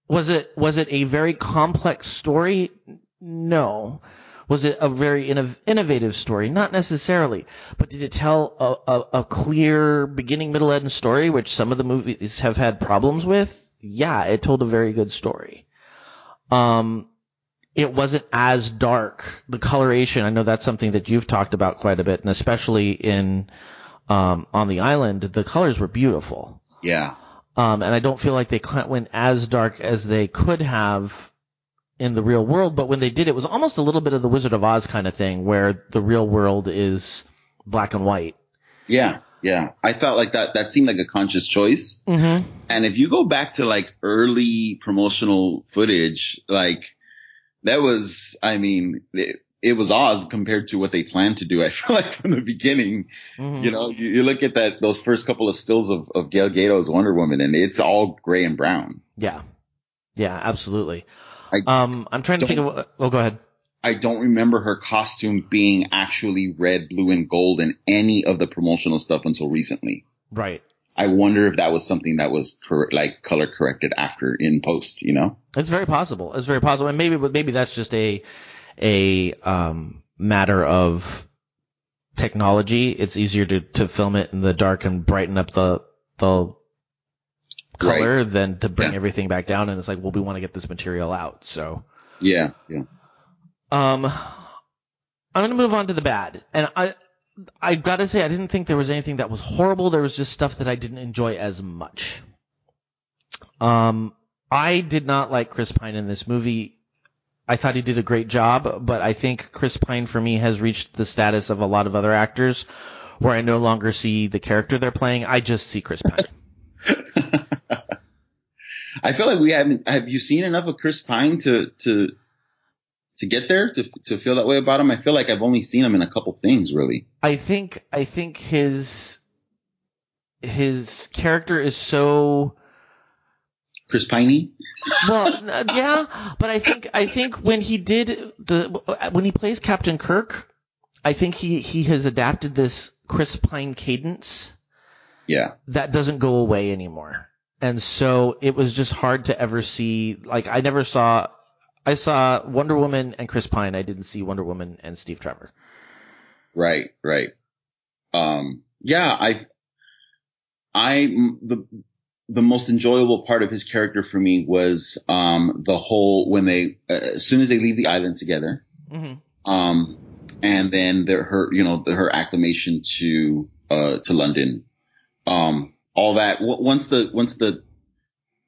was it was it a very complex story? No. Was it a very inno- innovative story? Not necessarily. But did it tell a, a, a clear beginning, middle, end story, which some of the movies have had problems with? Yeah, it told a very good story. Um, it wasn't as dark. The coloration, I know that's something that you've talked about quite a bit, and especially in um, on the island, the colors were beautiful. Yeah. Um, and I don't feel like they went as dark as they could have in the real world. But when they did, it was almost a little bit of the Wizard of Oz kind of thing, where the real world is black and white. Yeah, yeah. I felt like that. That seemed like a conscious choice. Mm-hmm. And if you go back to like early promotional footage, like that was, I mean, it, it was Oz compared to what they planned to do. I feel like from the beginning, mm-hmm. you know, you, you, look at that, those first couple of stills of, of Gal Gadot's Wonder Woman and it's all gray and brown. Yeah. Yeah, absolutely. I um, I'm trying to think of, oh, go ahead. I don't remember her costume being actually red, blue, and gold in any of the promotional stuff until recently. Right. I wonder if that was something that was cor- like color corrected after in post, you know? It's very possible. It's very possible. And maybe, but maybe that's just a, a um, matter of technology. It's easier to, to film it in the dark and brighten up the the color than to bring Yeah. everything back down. And it's like, well, we want to get this material out. So, Yeah, yeah. um, I'm going to move on to the bad. And I, I gotta say, I didn't think there was anything that was horrible. There was just stuff that I didn't enjoy as much. Um, I did not like Chris Pine in this movie. I thought he did a great job, but I think Chris Pine for me has reached the status of a lot of other actors where I no longer see the character they're playing. I just see Chris Pine. I feel like we haven't. Have you seen enough of Chris Pine to to to get there to to feel that way about him? I feel like I've only seen him in a couple things, really. I think I think his his character is so Chris Piney. well, yeah, but I think I think when he did the when he plays Captain Kirk, I think he he has adapted this Chris Pine cadence Yeah, that doesn't go away anymore. And so it was just hard to ever see like I never saw I saw Wonder Woman and Chris Pine. I didn't see Wonder Woman and Steve Trevor. right, right. Um, yeah, I, I the the most enjoyable part of his character for me was um the whole when they uh, as soon as they leave the island together, Mm-hmm. um, and then their her you know the, her acclamation to uh to London, um, all that w- once the once the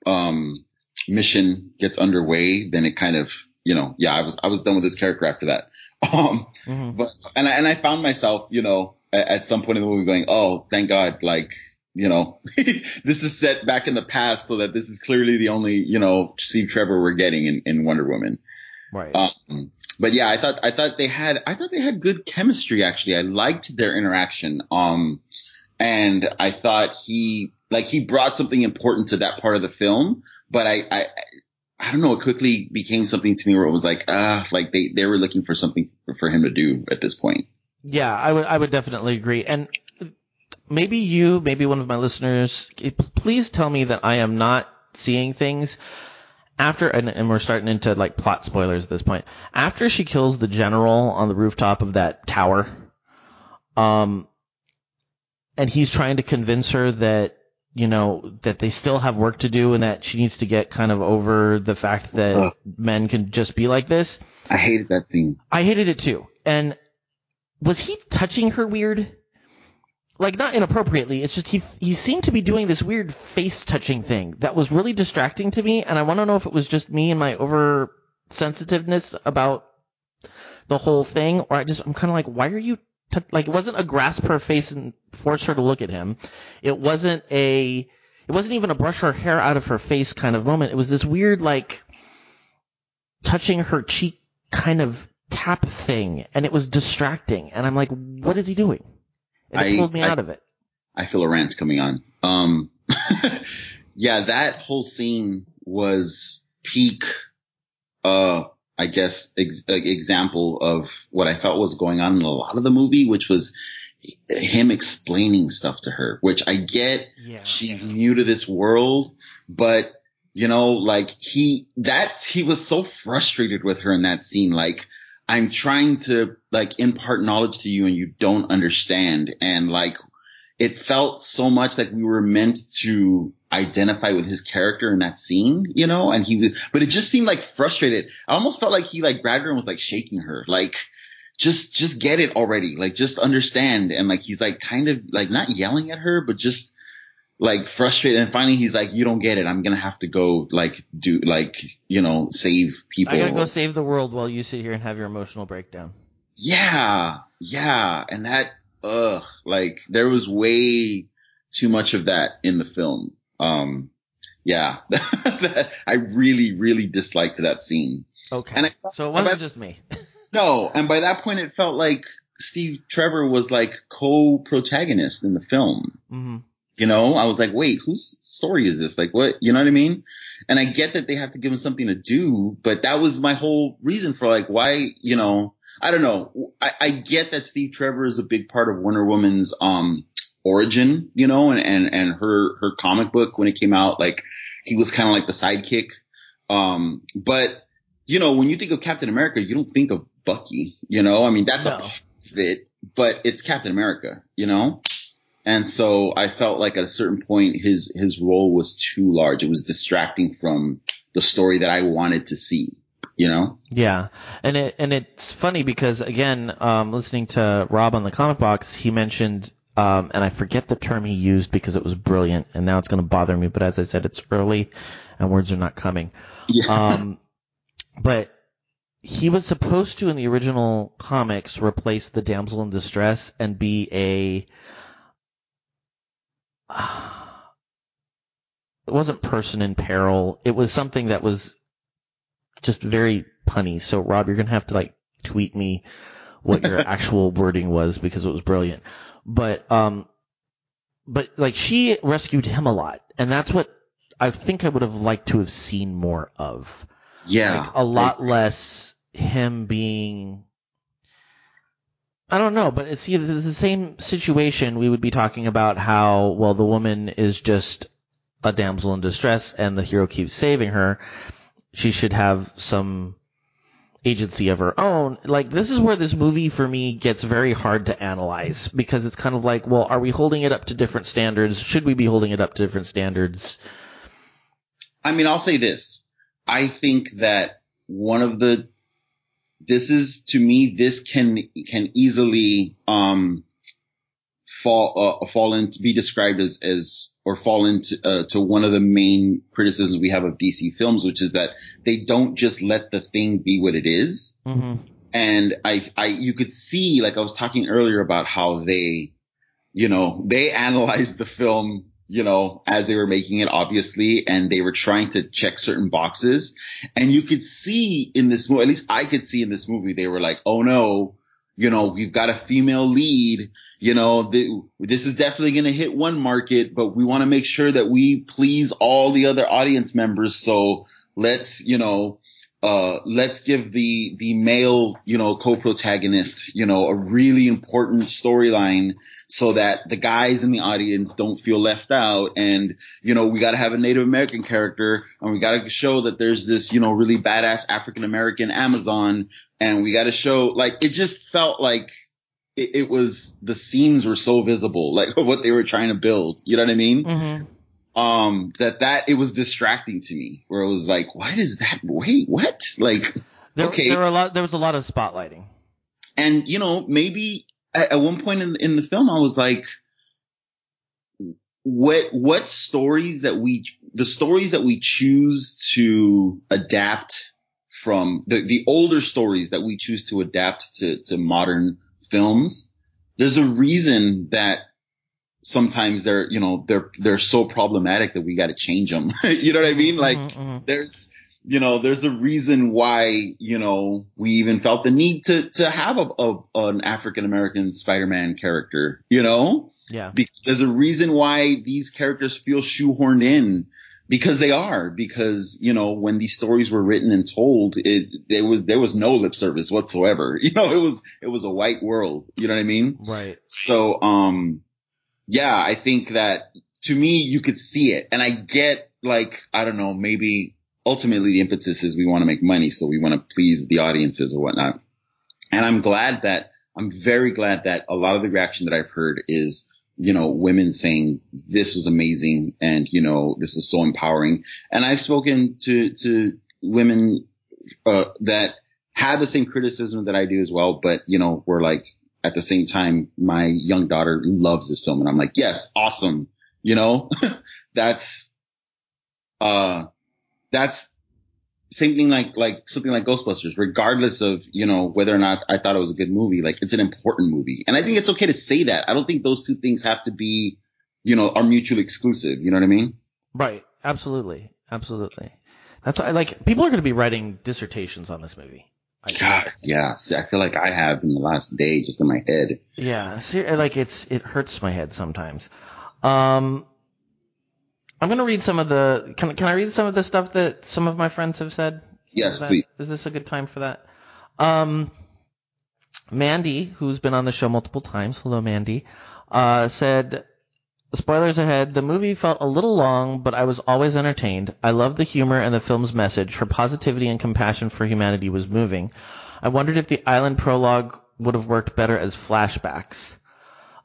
um mission gets underway, then it kind of you know yeah I was I was done with this character after that. Um, Mm-hmm. but and I, and I found myself, you know, at, at some point in the movie going, "Oh, thank God!" Like, you know, this is set back in the past, so that this is clearly the only, you know, Steve Trevor we're getting in, in Wonder Woman. Right. Um, but yeah, I thought I thought they had I thought they had good chemistry. Actually, I liked their interaction. Um, and I thought he like he brought something important to that part of the film. But I I I don't know. It quickly became something to me where it was like ah, like they they were looking for something for him to do at this point. Yeah, I would I would definitely agree. And maybe you, maybe one of my listeners, please tell me that I am not seeing things after and, and we're starting into like plot spoilers at this point. After she kills the general on the rooftop of that tower, um and he's trying to convince her that you know that they still have work to do and that she needs to get kind of over the fact that Ugh. men can just be like this. I hated that scene. I hated it too. And was he touching her weird? Like not inappropriately. It's just he he seemed to be doing this weird face touching thing that was really distracting to me. And I want to know if it was just me and my over sensitiveness about the whole thing, or I just I'm kind of like, why are you t-? like? It wasn't a grasp her face and force her to look at him. It wasn't a. It wasn't even a brush her hair out of her face kind of moment. It was this weird like touching her cheek kind of tap thing, and it was distracting. And I'm like, what is he doing? It I- pulled me I- out of it. I feel a rant coming on. Um, yeah, that whole scene was peak, uh, I guess, ex- example of what I felt was going on in a lot of the movie, which was him explaining stuff to her, which I get Yeah. she's new to this world, but you know, like he, that's, he was so frustrated with her in that scene. Like, I'm trying to like impart knowledge to you and you don't understand. And like, it felt so much like we were meant to identify with his character in that scene, you know, and he was, but it just seemed like frustrated. I almost felt like he like grabbed her and was like shaking her, like, just, just get it already. Like, just understand. And like, he's like kind of like not yelling at her, but just like frustrated. And finally he's like, you don't get it. I'm to have to go like do like, you know, save people. I gotta go save the world while you sit here and have your emotional breakdown. Yeah, yeah, and that, ugh, like there was way too much of that in the film. Um, yeah, I really, really disliked that scene. Okay. And I- so it wasn't just me. No, and by that point, it felt like Steve Trevor was like co-protagonist in the film. hmm You know, I was like, wait, whose story is this? Like, what? You know what I mean? And I get that they have to give him something to do, but that was my whole reason for like, why, you know, I don't know. I, I get that Steve Trevor is a big part of Wonder Woman's, um, origin, you know, and, and, and her, her comic book when it came out, like, he was kind of like the sidekick. Um, but, you know, when you think of Captain America, you don't think of Bucky, you know, I mean, that's No. a part of it, but it's Captain America, you know? And so I felt like at a certain point his his role was too large. It was distracting from the story that I wanted to see. You know? Yeah, and it and it's funny because again, um, listening to Rob on the comic box, he mentioned, um, and I forget the term he used because it was brilliant, and now it's going to bother me. But as I said, it's early, and words are not coming. Yeah. Um, but he was supposed to in the original comics replace the damsel in distress and be a it wasn't person in peril. It was something that was just very punny. So Rob, you're gonna have to like tweet me what your actual wording was because it was brilliant. But um, but like she rescued him a lot, and that's what I think I would have liked to have seen more of. Yeah. Like a lot less him being. I don't know, but it's either the same situation. We would be talking about how well the woman is just a damsel in distress, and the hero keeps saving her. She should have some agency of her own. Like this is where this movie for me gets very hard to analyze because it's kind of like, well, are we holding it up to different standards? Should we be holding it up to different standards? I mean, I'll say this. I think that one of the, this is to me, this can, can easily, um, fall, uh, fall into, be described as, as, or fall into, uh, to one of the main criticisms we have of DC films, which is that they don't just let the thing be what it is. Mm-hmm. And I, I, you could see, like I was talking earlier about how they, you know, they analyzed the film you know, as they were making it, obviously, and they were trying to check certain boxes. And you could see in this movie, at least I could see in this movie, they were like, oh no, you know, we've got a female lead, you know, the, this is definitely going to hit one market, but we want to make sure that we please all the other audience members. So let's, you know, uh, let's give the, the male, you know, co-protagonist, you know, a really important storyline so that the guys in the audience don't feel left out. And, you know, we got to have a Native American character and we got to show that there's this, you know, really badass African American Amazon. And we got to show like, it just felt like it, it, was, the scenes were so visible, like what they were trying to build. You know what I mean? Mm-hmm. Um, that, that it was distracting to me where it was like, what is that? Wait, what? Like, there, okay. There were a lot, there was a lot of spotlighting. And, you know, maybe at, at one point in, in the film, I was like, what, what stories that we, the stories that we choose to adapt from the, the older stories that we choose to adapt to, to modern films, there's a reason that sometimes they're, you know, they're, they're so problematic that we got to change them. you know what I mean? Like Mm-hmm, mm-hmm. there's, you know, there's a reason why, you know, we even felt the need to, to have a, a an African American Spider-Man character, you know? Yeah. Because there's a reason why these characters feel shoehorned in because they are, because, you know, when these stories were written and told, it, there was, there was no lip service whatsoever. You know, it was, it was a white world. You know what I mean? Right. So, um, yeah, I think that to me, you could see it and I get like, I don't know, maybe ultimately the impetus is we want to make money. So we want to please the audiences or whatnot. And I'm glad that I'm very glad that a lot of the reaction that I've heard is, you know, women saying this was amazing and, you know, this is so empowering. And I've spoken to, to women, uh, that have the same criticism that I do as well. But, you know, we're like, at the same time, my young daughter loves this film and I'm like, yes, awesome. You know, that's, uh, that's same thing like, like something like Ghostbusters, regardless of, you know, whether or not I thought it was a good movie, like it's an important movie. And I think it's okay to say that. I don't think those two things have to be, you know, are mutually exclusive. You know what I mean? Right. Absolutely. Absolutely. That's why, like, people are going to be writing dissertations on this movie. I, God, yeah. See, I feel like I have in the last day just in my head. Yeah. ser- Like, it's, it hurts my head sometimes. Um, I'm going to read some of the, can, can I read some of the stuff that some of my friends have said? Yes, Is that- please. Is this a good time for that? Um, Mandy, who's been on the show multiple times, hello Mandy, uh, said, spoilers ahead, the movie felt a little long, but I was always entertained. I loved the humor and the film's message. Her positivity and compassion for humanity was moving. I wondered if the island prologue would have worked better as flashbacks.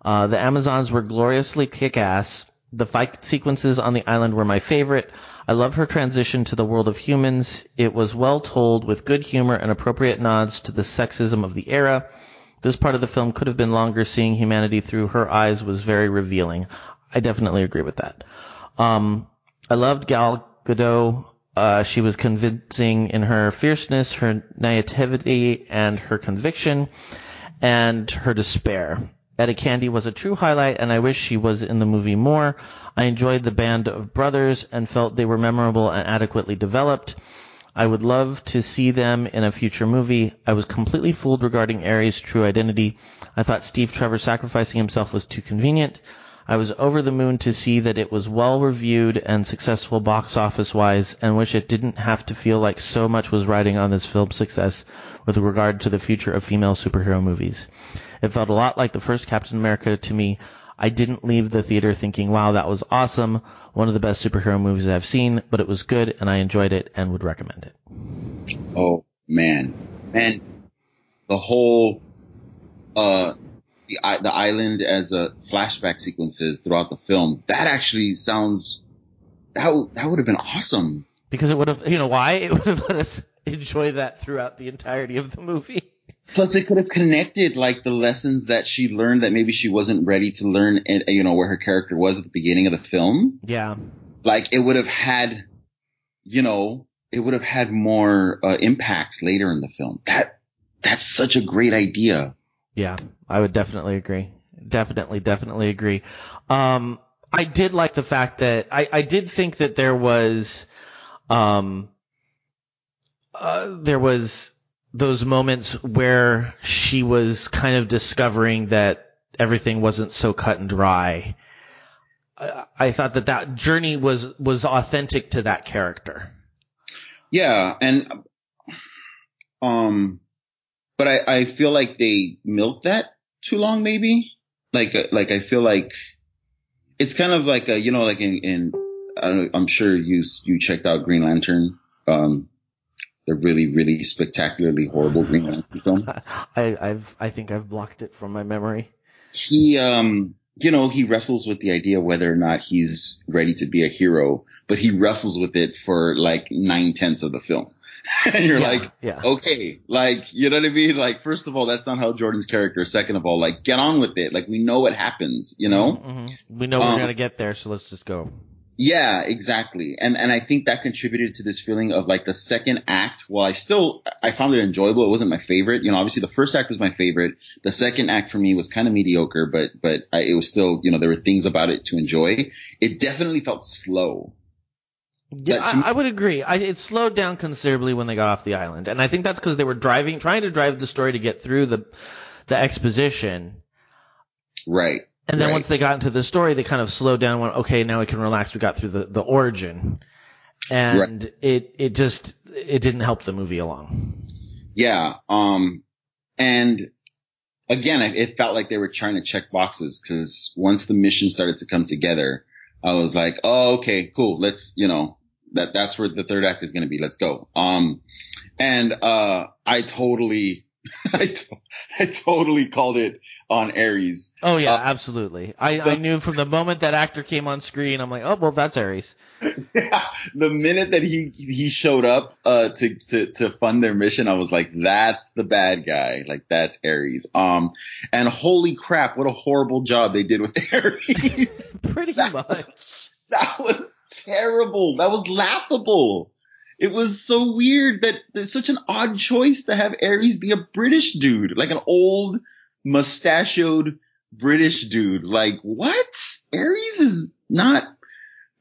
Uh, the Amazons were gloriously kick-ass. The fight sequences on the island were my favorite. I love her transition to the world of humans. It was well told with good humor and appropriate nods to the sexism of the era. This part of the film could have been longer. Seeing humanity through her eyes was very revealing. I definitely agree with that. Um, I loved Gal Gadot. Uh, she was convincing in her fierceness, her naivety, and her conviction, and her despair. Etta Candy was a true highlight, and I wish she was in the movie more. I enjoyed the band of brothers and felt they were memorable and adequately developed. I would love to see them in a future movie. I was completely fooled regarding Ares' true identity. I thought Steve Trevor sacrificing himself was too convenient. I was over the moon to see that it was well reviewed and successful box office wise, and wish it didn't have to feel like so much was riding on this film's success with regard to the future of female superhero movies. It felt a lot like the first Captain America to me. I didn't leave the theater thinking, wow, that was awesome, one of the best superhero movies I've seen, but it was good and I enjoyed it and would recommend it. Oh man, and the whole uh the the island as a flashback sequences throughout the film that actually sounds that that would have been awesome because it would have you know why it would have let us enjoy that throughout the entirety of the movie. Plus, it could have connected like the lessons that she learned that maybe she wasn't ready to learn, and you know where her character was at the beginning of the film. Yeah, like it would have had, you know, it would have had more uh, impact later in the film. That that's such a great idea. Yeah, I would definitely agree. Definitely, definitely agree. Um, I did like the fact that I, I did think that there was, um, uh, there was those moments where she was kind of discovering that everything wasn't so cut and dry. I, I thought that that journey was was authentic to that character. Yeah, and um, but I I feel like they milked that too long, maybe. Like uh, like I feel like it's kind of like a you know like in in I don't know, I'm sure you you checked out Green Lantern. Um, the really, really spectacularly horrible Green Lantern film. I, I've, I think I've blocked it from my memory. He, um, you know, he wrestles with the idea whether or not he's ready to be a hero, but he wrestles with it for like nine tenths of the film. and you're Yeah, like, yeah. okay, like, you know what I mean? Like, first of all, that's not how Jordan's character. is. Second of all, like, get on with it. Like, we know what happens, you know? Mhm. We know we're Um, gonna get there, so let's just go. Yeah, exactly. And and I think that contributed to this feeling of like the second act. While I still I found it enjoyable, it wasn't my favorite. You know, obviously the first act was my favorite. The second act for me was kind of mediocre, but but I, it was still you know there were things about it to enjoy. It definitely felt slow. Yeah, That to me- I, I would agree. I, it slowed down considerably when they got off the island, and I think that's because they were driving, trying to drive the story to get through the the exposition. Right. And then Right. once they got into the story, they kind of slowed down. and Went, okay, now we can relax. We got through the the origin, and it it just it didn't help the movie along. Yeah. Um. And again, it, it felt like they were trying to check boxes because once the mission started to come together, I was like, oh, okay, cool. Let's, you know, that, that's where the third act is going to be. Let's go. Um, and, uh, I totally, I, to- I totally called it on Ares. Oh yeah, Uh, absolutely. I, I knew from the moment that actor came on screen, I'm like, oh well, that's Ares. the minute that he, he showed up, uh, to, to, to fund their mission, I was like, that's the bad guy. Like, that's Ares. Um, and holy crap, what a horrible job they did with Ares. Pretty That- much. That was terrible. That was laughable. It was so weird that there's such an odd choice to have Ares be a British dude, like an old mustachioed British dude. Like what? Ares is not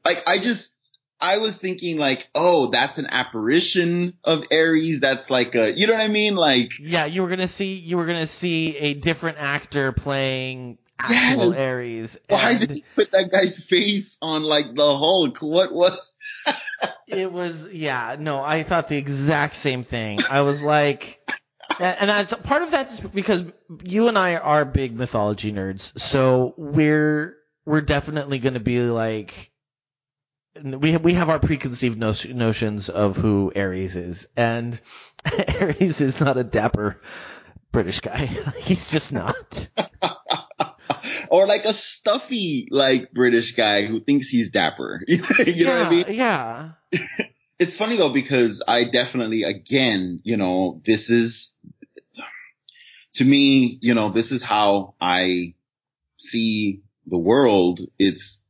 like I just I was thinking like, oh, that's an apparition of Ares. That's like a, you know what I mean? Like, Yeah, you were gonna see you were gonna see a different actor playing actual Yes. Ares. why and did he put that guy's face on like the Hulk? What was? it was yeah, no, I thought the exact same thing. I was like and and that's part of that's because you and I are big mythology nerds, so we're we're definitely going to be like we have, we have our preconceived no- notions of who Ares is, and Ares is not a dapper British guy. He's just not. Or like a stuffy like British guy who thinks he's dapper. you know yeah, what I mean? Yeah. It's funny though because I definitely, again, you know, this is to me, you know, this is how I see the world. It's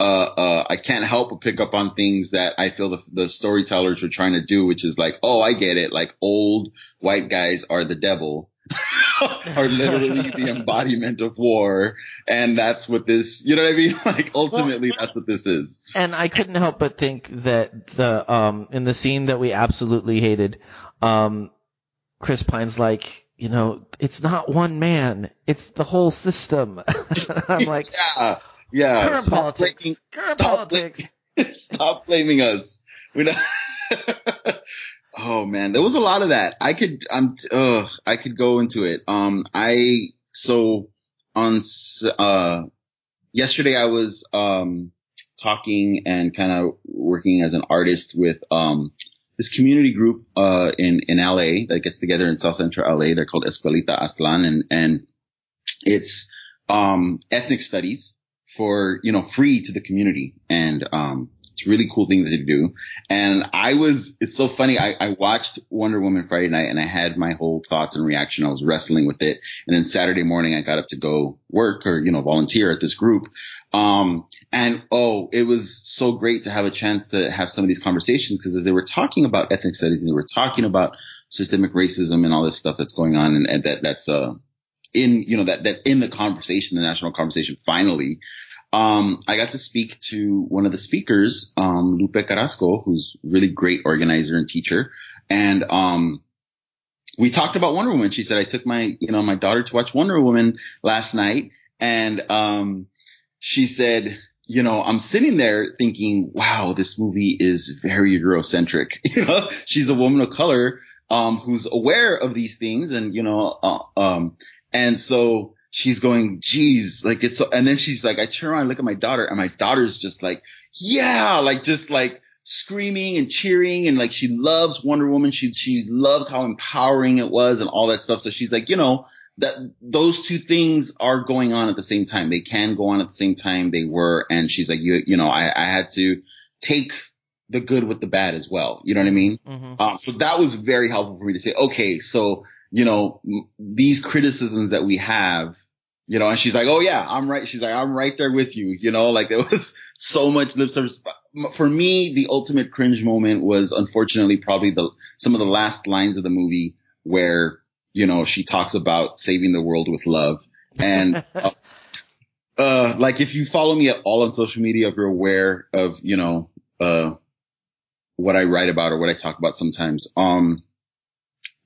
uh, uh, I can't help but pick up on things that I feel the, the storytellers were trying to do, which is like, oh, I get it. Like old white guys are the devil. are literally the embodiment of war. And that's what this, you know what I mean? Like ultimately Well- that's what this is. And I couldn't help but think that the um in the scene that we absolutely hated, um Chris Pine's like, you know, it's not one man, it's the whole system. I'm like, yeah, yeah. current Stop politics. blaming- current stop politics. Stop blaming us. We don't. Oh man, there was a lot of that. I could, I'm, uh, I could go into it. Um, I so on uh yesterday I was um talking and kind of working as an artist with um this community group uh in in LA that gets together in South Central LA. They're called Escuelita Aztlan and and it's um ethnic studies for you know free to the community and um it's a really cool thing they do. And i was it's so funny I, I watched wonder woman friday night and i had my whole thoughts and reaction. I was wrestling with it. And then saturday morning i got up to go work or you know volunteer at this group. Um and oh it was so great to have a chance to have some of these conversations because as they were talking about ethnic studies and they were talking about systemic racism and all this stuff that's going on and, and that that's uh in you know that that in the conversation, the national conversation, finally, um, I got to speak to one of the speakers, um, Lupe Carrasco, who's really great organizer and teacher, and um, we talked about Wonder Woman. She said I took my you know my daughter to watch Wonder Woman last night, and um, she said. You know, I'm sitting there thinking, wow, this movie is very Eurocentric. You know, she's a woman of color, um, who's aware of these things and, you know, uh, um, and so she's going, geez, like it's so, and then she's like, I turn around and look at my daughter and my daughter's just like, yeah, like just like screaming and cheering and like she loves Wonder Woman. She, she loves how empowering it was and all that stuff. So she's like, you know, that those two things are going on at the same time. They can go on at the same time. They were. And she's like, you, you know, I, I had to take the good with the bad as well. You know what I mean? hmm Um, so that was very helpful for me to say, okay, so, you know, m- these criticisms that we have, you know, and she's like, oh yeah, I'm right. She's like, I'm right there with you. You know, like there was so much lip service. For me, the ultimate cringe moment was unfortunately probably the, some of the last lines of the movie where, you know, she talks about saving the world with love. And, uh, uh, like if you follow me at all on social media, if you're aware of, you know, uh, what I write about or what I talk about sometimes. Um,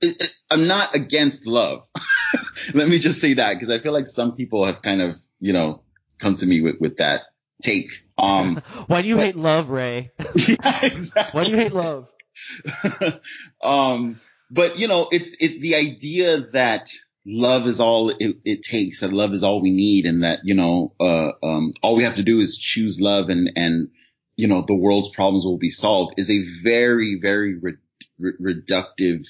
it, it, I'm not against love. Let me just say that because I feel like some people have kind of, you know, come to me with, with that take. Um, Why do you hate love, Ray? yeah, exactly. Why do you hate love? um, but you know, it's, it's the idea that love is all it, it takes, that love is all we need and that, you know, uh, um, all we have to do is choose love and, and, you know, the world's problems will be solved is a very, very re- re- reductive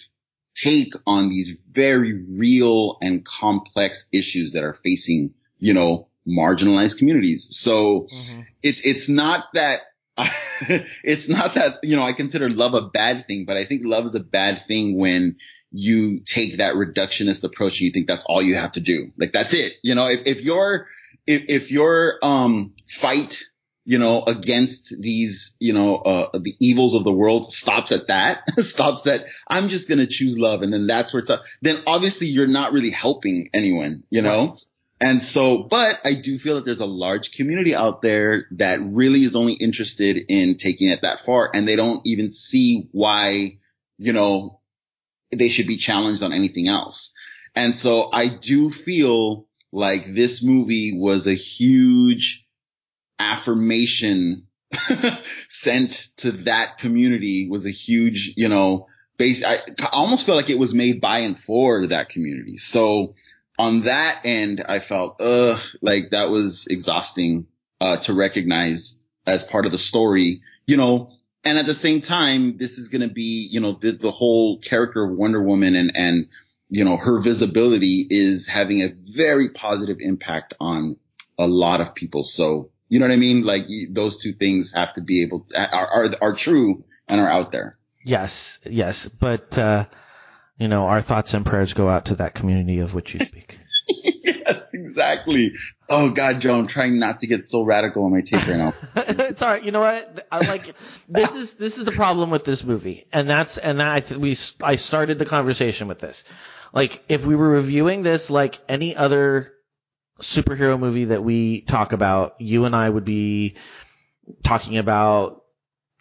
take on these very real and complex issues that are facing, you know, marginalized communities. So hmm it's, it's not that, it's not that, you know, I consider love a bad thing, but I think love is a bad thing when you take that reductionist approach and you think that's all you have to do. Like that's it. You know, if, if your, if, if your, um, fight, you know, against these, you know, uh, the evils of the world stops at that, stops at, I'm just going to choose love. And then that's where it's, up. then obviously you're not really helping anyone, you know? And so, but I do feel that there's a large community out there that really is only interested in taking it that far and they don't even see why, you know, they should be challenged on anything else. And so I do feel like this movie was a huge affirmation sent to that community was a huge, you know, base. I, almost felt like it was made by and for that community. So on that end, I felt, ugh, like that was exhausting, uh, to recognize as part of the story, you know, and at the same time, this is going to be, you know, the, the whole character of Wonder Woman and, and, you know, her visibility is having a very positive impact on a lot of people. So, you know what I mean? Like those two things have to be able to, are, are, are true and are out there. Yes, yes, but uh, you know, our thoughts and prayers go out to that community of which you speak. yes, exactly. Oh God, Joe, I'm trying not to get so radical on my take right now. it's all right. You know what? I like this is this is the problem with this movie, and that's and that I th- we I started the conversation with this. Like, if we were reviewing this like any other superhero movie that we talk about, you and I would be talking about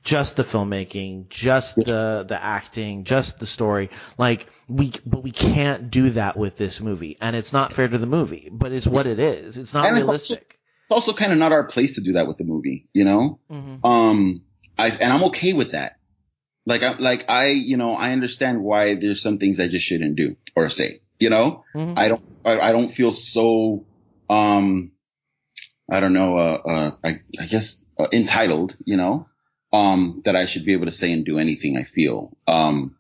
just the filmmaking, just the the acting, just the story. Like we, but we can't do that with this movie, and it's not fair to the movie. But it's what it is. It's not And it's realistic. It's also kind of not our place to do that with the movie, you know? Mhm. Um, I, and I'm okay with that. Like, I, like I, you know, I understand why there's some things I just shouldn't do or say, you know? Mhm. I don't, I, I don't feel so, um, I don't know, uh, uh, I, I guess, uh, entitled, you know, um, that I should be able to say and do anything I feel. Um,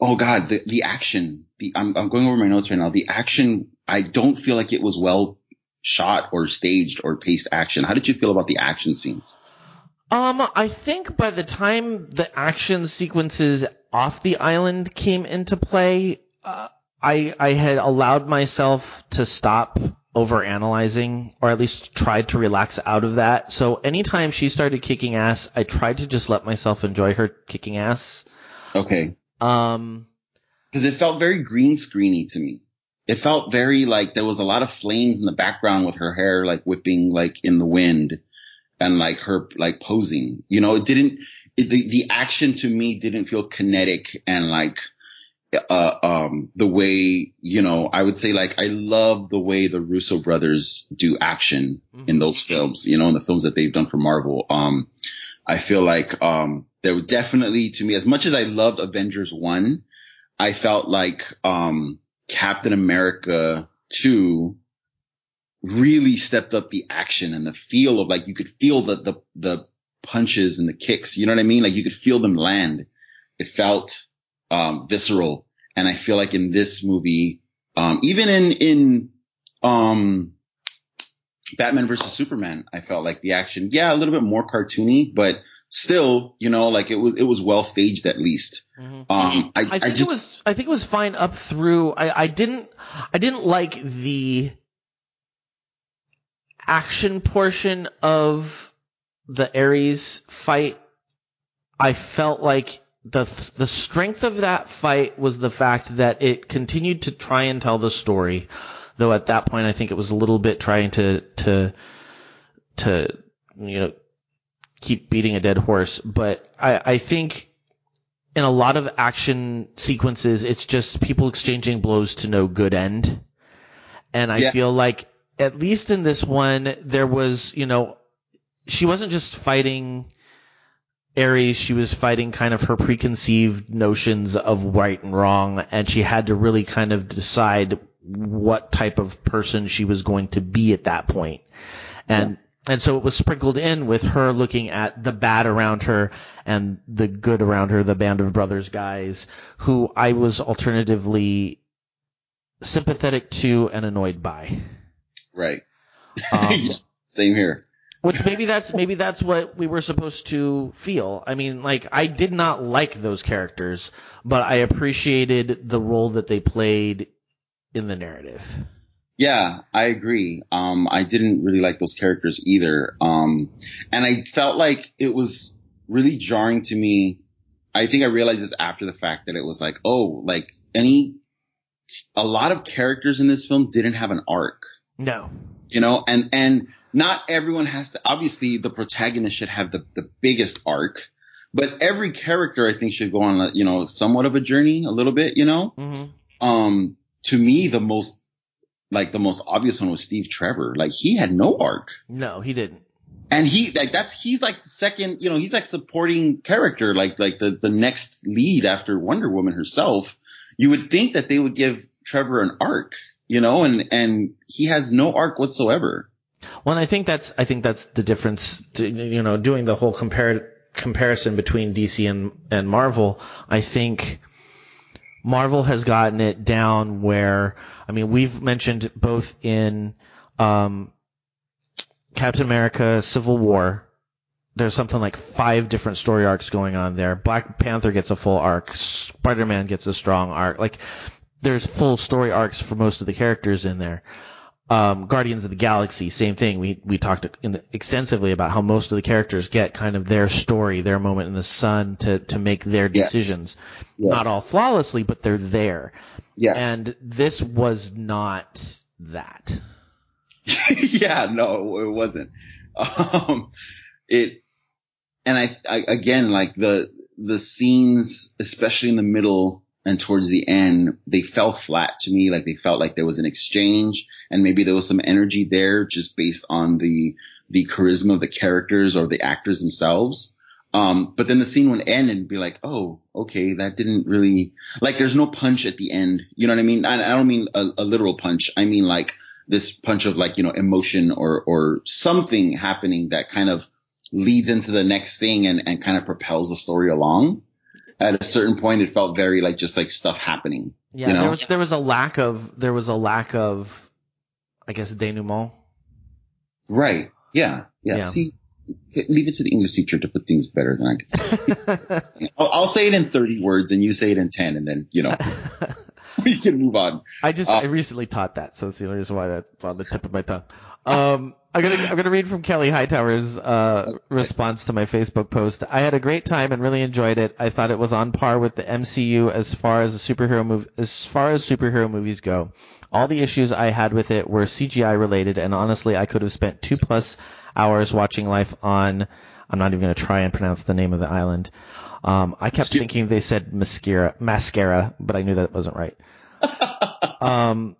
oh God, the, the action, the, I'm, I'm going over my notes right now. The action, I don't feel like it was well shot or staged or paced action. How did you feel about the action scenes? Um, I think by the time the action sequences off the island came into play, uh, I I had allowed myself to stop over analyzing, or at least tried to relax out of that. So anytime she started kicking ass, I tried to just let myself enjoy her kicking ass. Okay. Um, Cause it felt very green screeny to me. It felt very like there was a lot of flames in the background with her hair like whipping like in the wind and like her like posing. You know, it didn't, it, the, the action to me didn't feel kinetic and like, uh, um, the way, you know, I would say like I love the way the Russo brothers do action in those films, you know, in the films that they've done for Marvel. Um, I feel like, um, there were definitely to me, as much as I loved Avengers 1, I felt like, um, Captain America 2 really stepped up the action and the feel of like, you could feel the, the, the punches and the kicks. You know what I mean? Like you could feel them land. It felt, um, visceral. And I feel like in this movie, um, even in, in, um, Batman versus Superman, I felt like the action, yeah, a little bit more cartoony, but still, you know, like it was, it was well staged at least. Um, I, I I, think just, it was I think it was fine up through I, I didn't I didn't like the action portion of the Ares fight. I felt like the the strength of that fight was the fact that it continued to try and tell the story, though at that point I think it was a little bit trying to to to you know keep beating a dead horse. But I, I think in a lot of action sequences, it's just people exchanging blows to no good end. And I Yeah. feel like, at least in this one, there was, you know, she wasn't just fighting Ares, she was fighting kind of her preconceived notions of right and wrong, and she had to really kind of decide what type of person she was going to be at that point. And and so it was sprinkled in with her looking at the bad around her and the good around her, the band of brothers guys, who I was alternatively sympathetic to and annoyed by. right. Um, Same here. Which maybe that's maybe that's what we were supposed to feel. I mean, like I did not like those characters, but I appreciated the role that they played in the narrative. Yeah, I agree. Um, I didn't really like those characters either. Um, and I felt like it was really jarring to me. I think I realized this after the fact that it was like, oh, like any, a lot of characters in this film didn't have an arc, No. you know, and, and not everyone has to, obviously the protagonist should have the, the biggest arc, but every character I think should go on, a, you know, somewhat of a journey a little bit, you know? hmm um, to me, the most, like the most obvious one was Steve Trevor. Like he had no arc. No, he didn't. And he, like that's, he's like the second, you know, he's like supporting character, like, like the, the next lead after Wonder Woman herself. You would think that they would give Trevor an arc, you know, and, and he has no arc whatsoever. Well, I think that's I think that's the difference. To, you know, doing the whole compar- comparison between DC and and Marvel. I think Marvel has gotten it down where I mean we've mentioned both in um, Captain America: Civil War. There's something like five different story arcs going on there. Black Panther gets a full arc. Spider-Man gets a strong arc. Like there's full story arcs for most of the characters in there. Um, Guardians of the Galaxy, same thing. We we talked in, extensively about how most of the characters get kind of their story, their moment in the sun to to make their Yes. decisions. Yes. Not all flawlessly, but they're there. Yes. And this was not that. yeah, no, it wasn't. Um, it, and I, I, again, like the, the scenes, especially in the middle and towards the end, they fell flat to me. Like they felt like there was an exchange and maybe there was some energy there just based on the, the charisma of the characters or the actors themselves. Um, but then the scene would end and be like, oh, okay, that didn't really, like there's no punch at the end. You know what I mean? I, I don't mean a, a literal punch. I mean like, this punch of like, you know, emotion or, or something happening that kind of leads into the next thing and, and kind of propels the story along. At a certain point, it felt very like just like stuff happening. Yeah, You know? there was there was a lack of there was a lack of, I guess, denouement. Right. Yeah. Yeah. Yeah. See, leave it to the English teacher to put things better than I can. I'll, I'll say it in 30 words and you say it in 10 and then, you know, we can move on. I just Uh, I recently taught that, so that's the only reason why that's on the tip of my tongue. Um, I'm gonna I'm gonna read from Kelly Hightower's uh, response to my Facebook post. I had a great time and really enjoyed it. I thought it was on par with the MCU as far as a superhero move as far as superhero movies go. All the issues I had with it were CGI related, and honestly, I could have spent two plus hours watching life on. I'm not even gonna try and pronounce the name of the island. Um, I kept Skip- thinking they said mascara, mascara, but I knew that wasn't right. Um,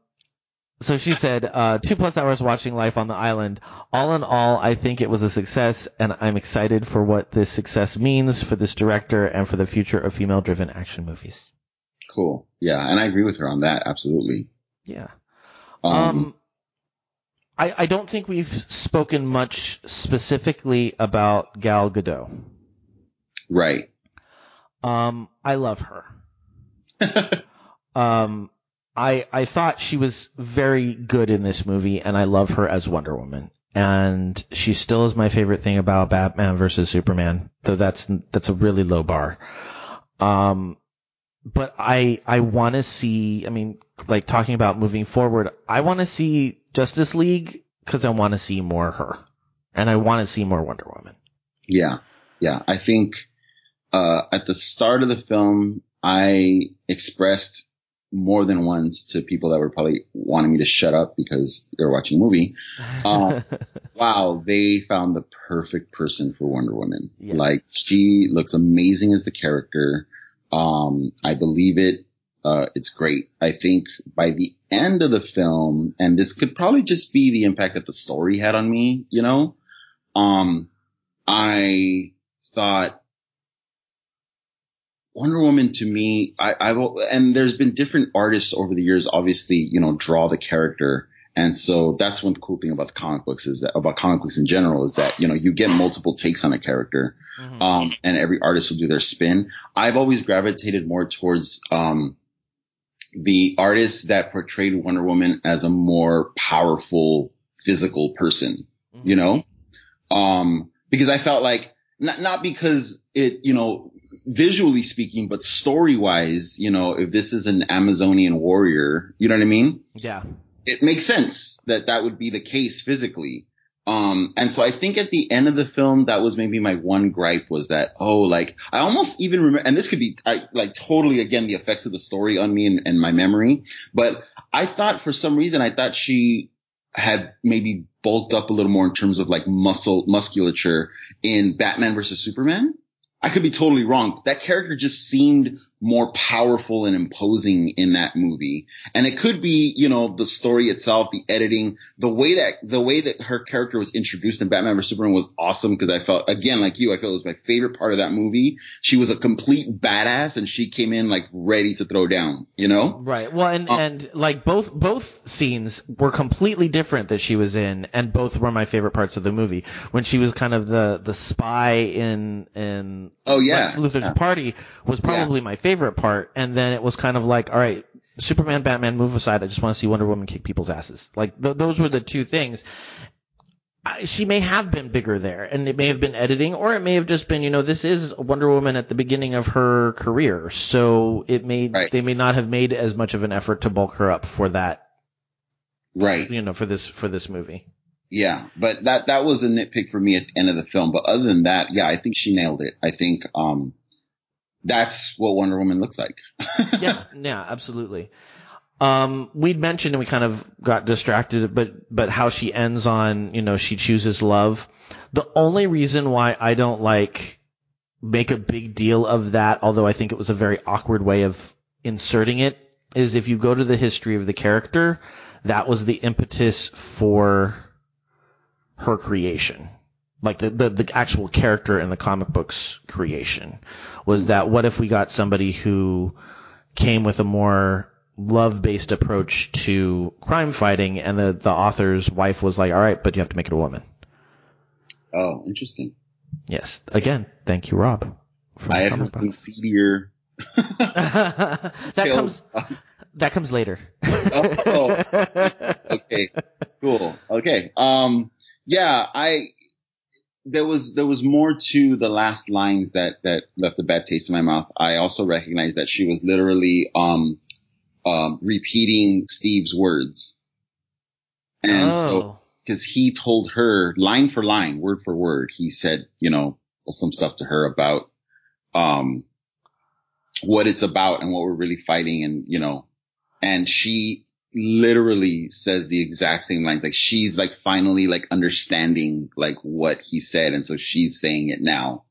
so she said, uh, two plus hours watching life on the island. All in all, I think it was a success, and I'm excited for what this success means for this director and for the future of female-driven action movies. Cool. Yeah. And I agree with her on that. Absolutely. Yeah. Um, Um, I, I don't think we've spoken much specifically about Gal Gadot. right. Um, I love her. Um, I I thought she was very good in this movie, and I love her as Wonder Woman. And she still is my favorite thing about Batman versus Superman, though that's that's a really low bar. Um, but I I want to see. I mean, like talking about moving forward, I want to see Justice League because I want to see more her, and I want to see more Wonder Woman. Yeah. Yeah. I think, uh, at the start of the film, I expressed more than once to people that were probably wanting me to shut up because they were watching a movie. Uh, wow, they found the perfect person for Wonder Woman. Yeah. Like she looks amazing as the character. Um, I believe it. Uh, it's great. I think by the end of the film, and this could probably just be the impact that the story had on me, you know, um, I thought Wonder Woman to me, I, I've, and there's been different artists over the years, obviously, you know, draw the character. And so that's one cool thing about the comic books is that about comic books in general is that, you know, you get multiple takes on a character. Mhm. Um, and every artist will do their spin. I've always gravitated more towards, um, the artists that portrayed Wonder Woman as a more powerful physical person, you know? Um, because I felt like, not, not because it, you know, visually speaking, but story wise, you know, if this is an Amazonian warrior, you know what I mean? yeah. it makes sense that that would be the case physically. Um, and so I think at the end of the film, that was maybe my one gripe was that, oh, like, I almost even remember, and this could be, I, like, totally, again, the effects of the story on me and, and my memory, but I thought for some reason, I thought she had maybe bulked up a little more in terms of like muscle, musculature in Batman versus Superman. I could be totally wrong. That character just seemed more powerful and imposing in that movie. And it could be, you know, the story itself, the editing, the way that, the way that her character was introduced in Batman vs. Superman was awesome because I felt, again, like you, I felt it was my favorite part of that movie. She was a complete badass and she came in like ready to throw down, you know? Right. Well, and Uh, and like both both scenes were completely different that she was in, and both were my favorite parts of the movie. When she was kind of the the spy in in Oh, yeah. Lex Luthor's Yeah. party was probably my favorite part, and then it was kind of like, all right, Superman, Batman, move aside. I just want to see Wonder Woman kick people's asses. Like th- those were the two things. I, she may have been bigger there, and it may have been editing, or it may have just been, you know, this is Wonder Woman at the beginning of her career, so it may Right. they may not have made as much of an effort to bulk her up for that, Right. you know, for this for this movie. Yeah, but that that was a nitpick for me at the end of the film. But other than that, yeah, I think she nailed it. I think um that's what Wonder Woman looks like. yeah, yeah, absolutely. Um, we'd mentioned and we kind of got distracted, but but how she ends on, you know, she chooses love. The only reason why I don't like make a big deal of that, although I think it was a very awkward way of inserting it, is if you go to the history of the character, that was the impetus for her creation. Like the, the, the actual character in the comic books creation was that what if we got somebody who came with a more love based approach to crime fighting and the, the author's wife was like, all right, but you have to make it a woman. oh, interesting. Yes. Again, thank you, Rob. I had Comic some seedier. that comes that comes later. Oh, okay, cool. Okay. Um, yeah, I, there was, there was more to the last lines that, that left a bad taste in my mouth. I also recognized that she was literally, um, um, repeating Steve's words. And so, oh. cause he told her line for line, word for word, he said, you know, some stuff to her about, um, what it's about and what we're really fighting and, you know, and she literally says the exact same lines. Like she's like finally like understanding like what he said. And so she's saying it now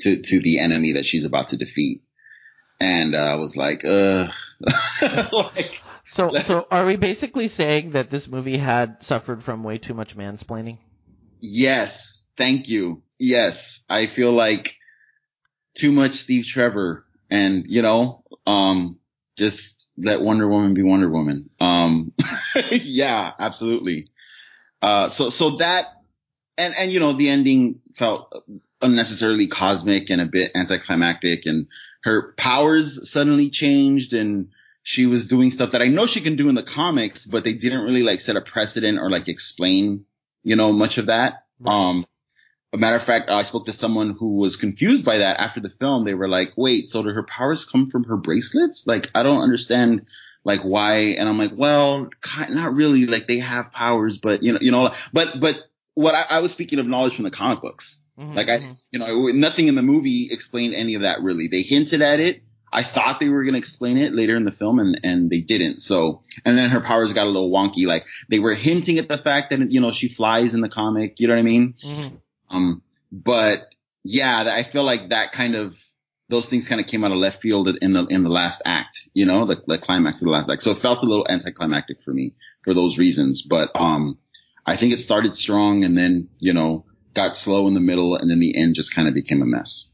to, to the enemy that she's about to defeat. And uh, I was like, uh, like, So so are we basically saying that this movie had suffered from way too much mansplaining? yes, thank you. Yes. I feel like too much Steve Trevor and, you know, um, just let Wonder Woman be Wonder Woman. Um, yeah, absolutely. Uh, so, so that, and, and, you know, the ending felt unnecessarily cosmic and a bit anticlimactic and her powers suddenly changed and she was doing stuff that I know she can do in the comics, but they didn't really like set a precedent or like explain, you know, much of that. Um, a matter of fact, I spoke to someone who was confused by that after the film. They were like, wait, so do her powers come from her bracelets? Like, I don't understand, like, why? And I'm like, well, not really. Like, they have powers, but, you know, you know, but, but what I, I was speaking of knowledge from the comic books. Mhm, Like, I, mhm. you know, nothing in the movie explained any of that really. They hinted at it. I thought they were going to explain it later in the film and, and they didn't. So, and then her powers got a little wonky. Like, they were hinting at the fact that, you know, she flies in the comic. You know what I mean? Mhm. Um, but yeah, I feel like that kind of those things kind of came out of left field in the in the last act, you know, the, the climax of the last act. So it felt a little anticlimactic for me for those reasons. But um, I think it started strong and then you know got slow in the middle and then the end just kind of became a mess.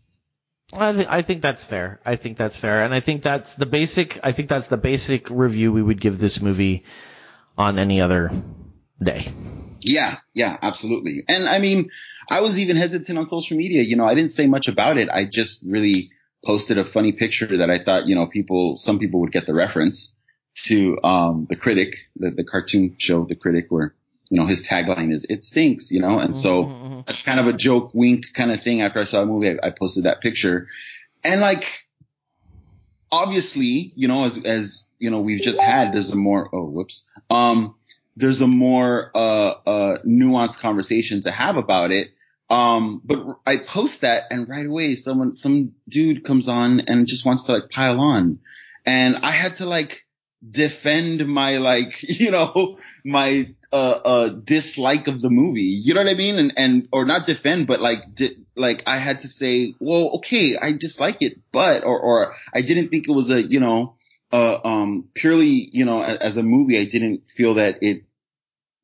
I, th- I think that's fair. I think that's fair, and I think that's the basic. I think that's the basic review we would give this movie on any other day. Yeah, yeah, absolutely. And I mean, I was even hesitant on social media. You know, I didn't say much about it. I just really posted a funny picture that I thought, you know, people, some people would get the reference to, um, the critic, the, the cartoon show, the critic where, you know, his tagline is, it stinks, you know, and so Mhm, that's kind of a joke wink kind of thing. After I saw the movie, I, I posted that picture and like, obviously, you know, as, as, you know, we've just had, there's a more, oh, whoops. Um, there's a more, uh, uh, nuanced conversation to have about it. Um, but I post that and right away someone, some dude comes on and just wants to like pile on. And I had to like defend my like, you know, my, uh, uh, dislike of the movie. You know what I mean? And, and, or not defend, but like, di- like I had to say, well, okay, I dislike it, but, or, or I didn't think it was a, you know, uh, um, purely, you know, as a movie, I didn't feel that it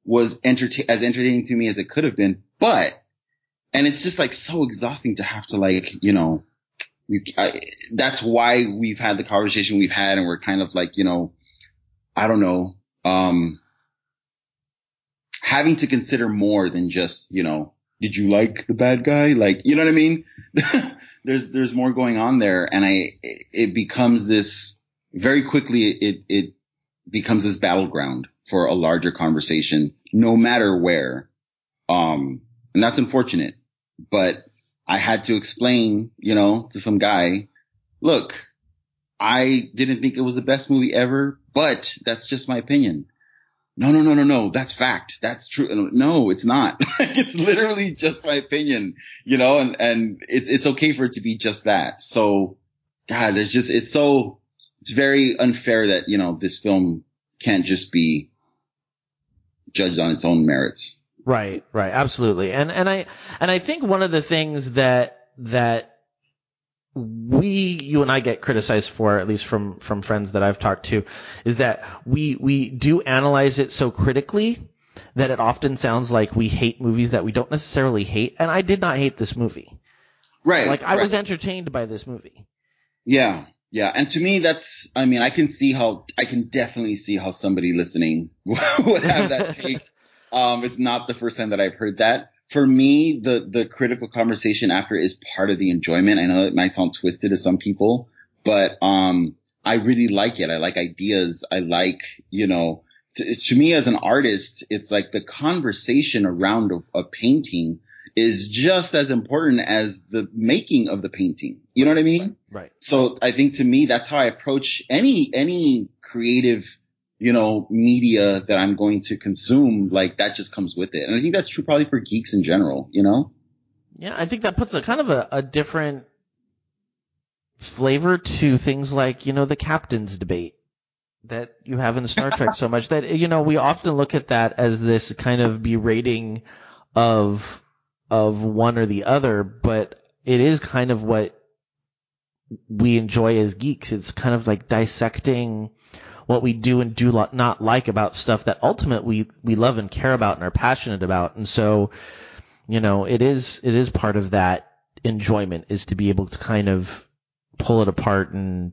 was as entertaining to me as it could have been, but, and it's just like so exhausting to have to like, you know, we, I, that's why we've had the conversation we've had and we're kind of like, you know, I don't know, um, having to consider more than just, you know, did you like the bad guy? Like, you know what I mean? there's, there's more going on there. And I, it becomes this very quickly. It, it becomes this battleground for a larger conversation, no matter where. Um, and that's unfortunate, but I had to explain, you know, to some guy, look, I didn't think it was the best movie ever, but that's just my opinion. No, no, no, no, no. That's fact. That's true. No, it's not. it's literally just my opinion, you know, and, and it, it's okay for it to be just that. So, God, there's just, it's so, it's very unfair that, you know, this film can't just be judged on its own merits. Right, right, absolutely. And and I and I think one of the things that that we you and I get criticized for at least from from friends that I've talked to is that we we do analyze it so critically that it often sounds like we hate movies that we don't necessarily hate and I did not hate this movie. Right. Like I right. was entertained by this movie. Yeah. Yeah. And to me that's I mean I can see how I can definitely see how somebody listening would have that take um, it's not the first time that I've heard that. For me, the, the critical conversation after is part of the enjoyment. I know it might sound twisted to some people, but, um, I really like it. I like ideas. I like, you know, to, to me as an artist, it's like the conversation around a, a painting is just as important as the making of the painting. You know what I mean? Right. So I think to me, that's how I approach any, any creative you know, media that I'm going to consume, like that just comes with it. And I think that's true probably for geeks in general, you know? Yeah, I think that puts a kind of a, a different flavor to things like, you know, the captain's debate that you have in Star Trek so much that, you know, we often look at that as this kind of berating of, of one or the other, but it is kind of what we enjoy as geeks. It's kind of like dissecting what we do and do not like about stuff that ultimately we, we love and care about and are passionate about. And so, you know, it is, it is part of that enjoyment is to be able to kind of pull it apart and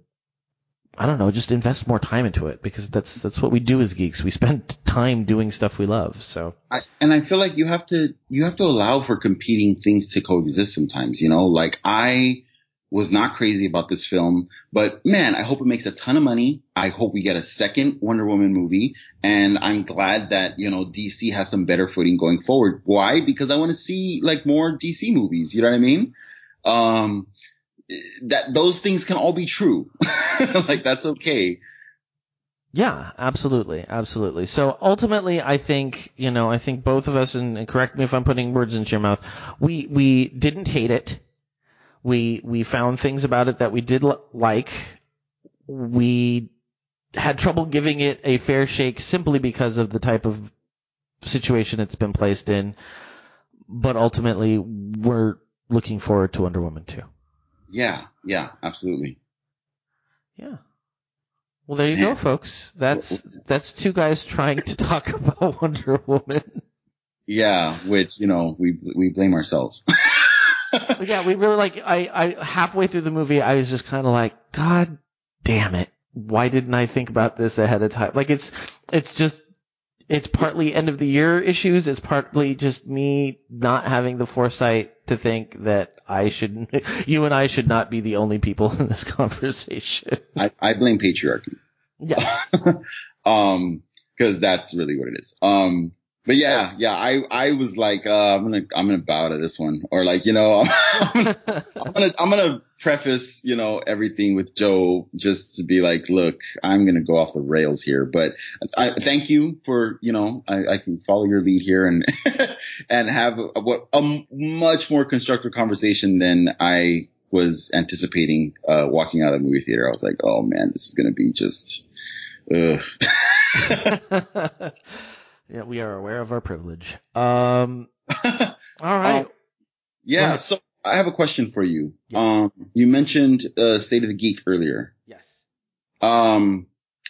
I don't know, just invest more time into it because that's that's what we do as geeks. We spend time doing stuff we love. So, I, and I feel like you have to you have to allow for competing things to coexist sometimes. You know, like I was not crazy about this film, but man, I hope it makes a ton of money. I hope we get a second Wonder Woman movie. And I'm glad that, you know, DC has some better footing going forward. Why? Because I want to see like more DC movies. You know what I mean? Um, that those things can all be true. like that's okay. Yeah, absolutely, absolutely. So ultimately, I think you know, I think both of us, and, and correct me if I'm putting words into your mouth, we we didn't hate it. We we found things about it that we did l- like. We had trouble giving it a fair shake simply because of the type of situation it's been placed in. But ultimately, we're looking forward to Wonder Woman 2. Yeah, yeah, absolutely. Yeah. Well, there you go, folks. That's that's two guys trying to talk about Wonder Woman. Yeah, which, you know, we we blame ourselves. Yeah, we really like. I, I halfway through the movie, I was just kind of like, God damn it! Why didn't I think about this ahead of time? Like it's it's just it's partly end of the year issues. It's partly just me not having the foresight to think that I should, you and I should not be the only people in this conversation. I, I blame patriarchy. Yeah. um, cause that's really what it is. Um, but yeah, yeah, I, I was like, uh, I'm gonna, I'm gonna bow to this one. Or like, you know, I'm, I'm gonna, I'm gonna, preface, you know, everything with Joe just to be like, look, I'm gonna go off the rails here, but I thank you for, you know, I, I can follow your lead here and, and have a, a much more constructive conversation than I was anticipating, uh, walking out of the movie theater. I was like, oh man, this is gonna be just, ugh. yeah, we are aware of our privilege. Um, all right. Uh, yeah. So I have a question for you. Yeah. Um, you mentioned uh, State of the Geek earlier. yes. Um,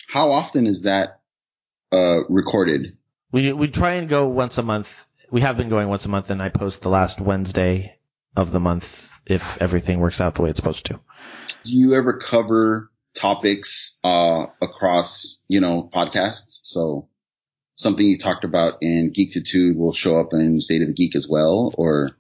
how often is that uh, recorded? We we try and go once a month. We have been going once a month, and I post the last Wednesday of the month if everything works out the way it's supposed to. Do you ever cover topics uh, across, you know, podcasts? So something you talked about in Geektitude will show up in State of the Geek as well, or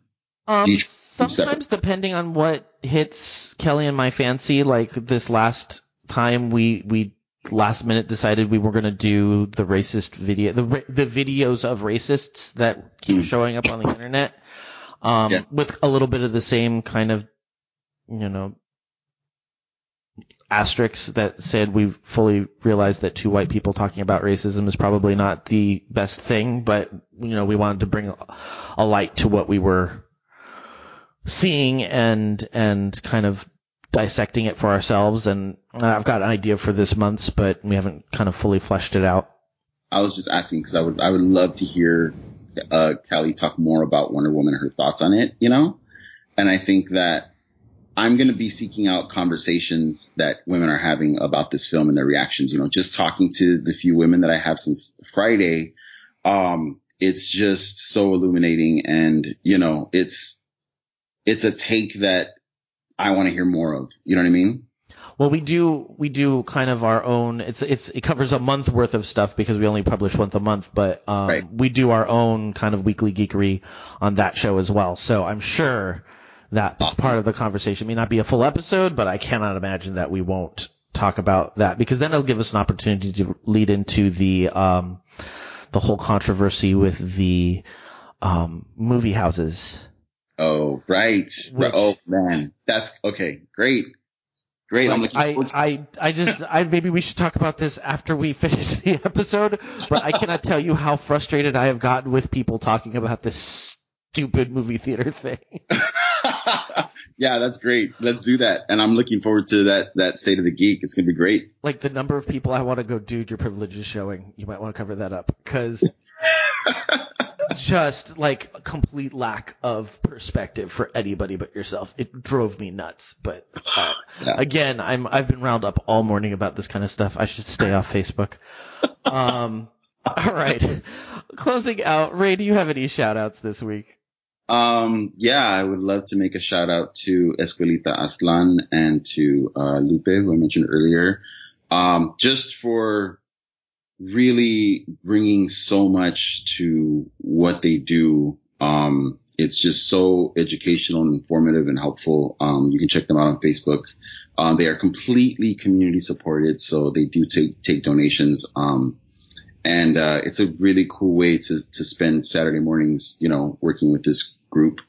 Um, sometimes depending on what hits Kelly and my fancy, like this last time we we last minute decided we were going to do the racist video, the the videos of racists that keep Mm. showing up on the internet, um, Yeah. with a little bit of the same kind of, you know, asterisks that said we fully realized that two white people talking about racism is probably not the best thing, but you know we wanted to bring a, light to what we were seeing and and kind of dissecting it for ourselves. And I've got an idea for this month's, but we haven't kind of fully fleshed it out. I was just asking because I would I would love to hear uh, Kelly talk more about Wonder Woman and her thoughts on it. You know, and I think that I'm going to be seeking out conversations that women are having about this film and their reactions. You know, just talking to the few women that I have since Friday, um, it's just so illuminating, and you know, it's it's a take that I want to hear more of. You know what I mean? Well, we do we do kind of our own. It's it's it covers a month worth of stuff because we only publish once a month, but um, Right. we do our own kind of weekly geekery on that show as well. So I'm sure that Awesome. part of the conversation may not be a full episode, but I cannot imagine that we won't talk about that because then it'll give us an opportunity to lead into the um, the whole controversy with the um, movie houses. Oh, right. Which- oh man, that's okay. Great, great. I'm Like, I, I, I just, I maybe we should talk about this after we finish the episode. But I cannot tell you how frustrated I have gotten with people talking about this stupid movie theater thing. yeah, that's great. Let's do that. And I'm looking forward to that that state of the geek. It's gonna be great. Like the number of people I want to go, dude, your privilege is showing. You might want to cover that up because just like a complete lack of perspective for anybody but yourself. It drove me nuts. But uh, Yeah. again, I'm I've been round up all morning about this kind of stuff. I should stay off Facebook. Um, all right, closing out. Ray, do you have any shout outs this week? Um, yeah, I would love to make a shout out to Escuelita Aztlan and to uh, Lupe, who I mentioned earlier, um, just for really bringing so much to what they do. Um, it's just so educational and informative and helpful. Um, you can check them out on Facebook. Um, they are completely community supported, so they do take take donations. Um, and uh, it's a really cool way to to spend Saturday mornings, you know, working with this group,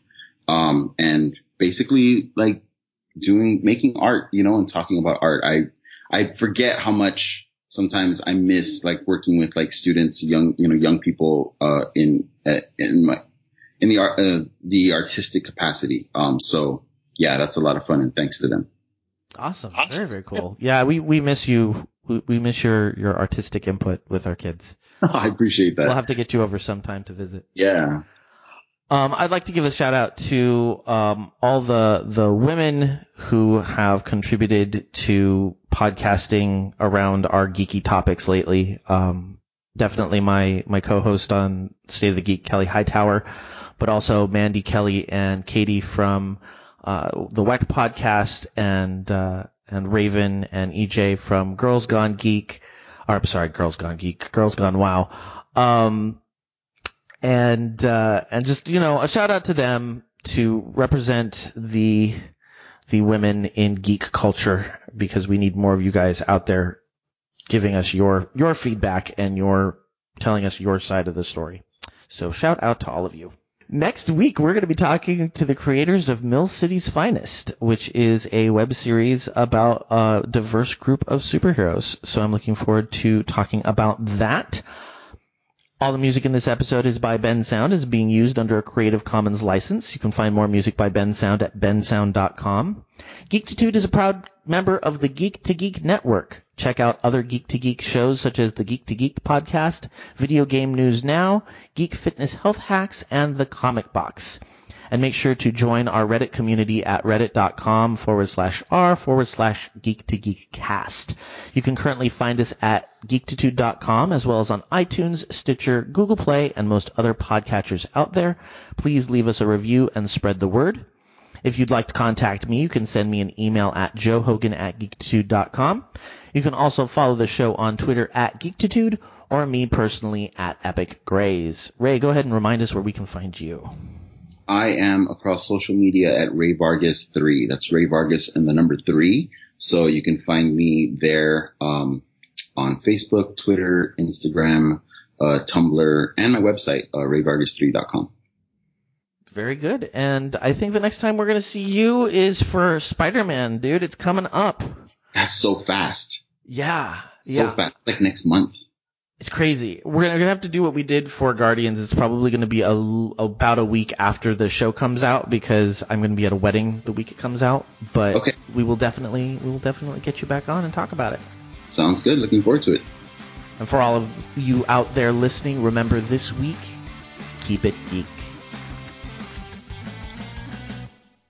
um, and basically like doing making art, you know, and talking about art. I I forget how much sometimes I miss like working with like students, young you know young people uh, in uh, in my in the art uh, the artistic capacity. Um, so yeah, that's a lot of fun, and thanks to them. Awesome. Very, very cool. Yeah, we, we miss you. We, we miss your, your artistic input with our kids. I appreciate that. We'll have to get you over sometime to visit. yeah. Um, I'd like to give a shout out to um, all the the women who have contributed to podcasting around our geeky topics lately. Um, definitely my my co-host on State of the Geek, Kelly Hightower, but also Mandy Kelly and Katie from uh, the WEC podcast, and uh, and Raven and EJ from Girls Gone Geek. Or I'm sorry, Girls Gone Geek, Girls Gone Wow. Um, and uh, and just you know a shout out to them to represent the the women in geek culture because we need more of you guys out there giving us your your feedback and your telling us your side of the story. So shout out to all of you. Next week we're going to be talking to the creators of Mill City's Finest, which is a web series about a diverse group of superheroes. So I'm looking forward to talking about that. All the music in this episode is by Bensound, is being used under a Creative Commons license. You can find more music by Bensound at bensound.com. Geektitude is a proud member of the Geek to Geek network. Check out other Geek to Geek shows such as the Geek to Geek podcast, Video Game News Now, Geek Fitness Health Hacks, and the Comic Box. And make sure to join our Reddit community at reddit.com forward slash r forward slash geek to geek cast. You can currently find us at geektitude.com as well as on iTunes, Stitcher, Google Play, and most other podcatchers out there. Please leave us a review and spread the word. If you'd like to contact me, you can send me an email at joehogan at geektitude.com. You can also follow the show on Twitter at geektitude or me personally at Epic Grays. Ray, go ahead and remind us where we can find you. I am across social media at Ray Vargas three. That's Ray Vargas and the number three. So you can find me there. Um, on Facebook, Twitter, Instagram, uh, Tumblr, and my website, uh, rayvargas3.com. Very good. And I think the next time we're going to see you is for Spider-Man, dude. It's coming up. That's so fast. Yeah. So yeah. fast. Like next month. It's crazy. We're we're gonna have to do what we did for Guardians. It's probably gonna be a, about a week after the show comes out because I'm gonna be at a wedding the week it comes out. But Okay. we will definitely we will definitely get you back on and talk about it. Sounds good. Looking forward to it. And for all of you out there listening, remember this week, keep it geek.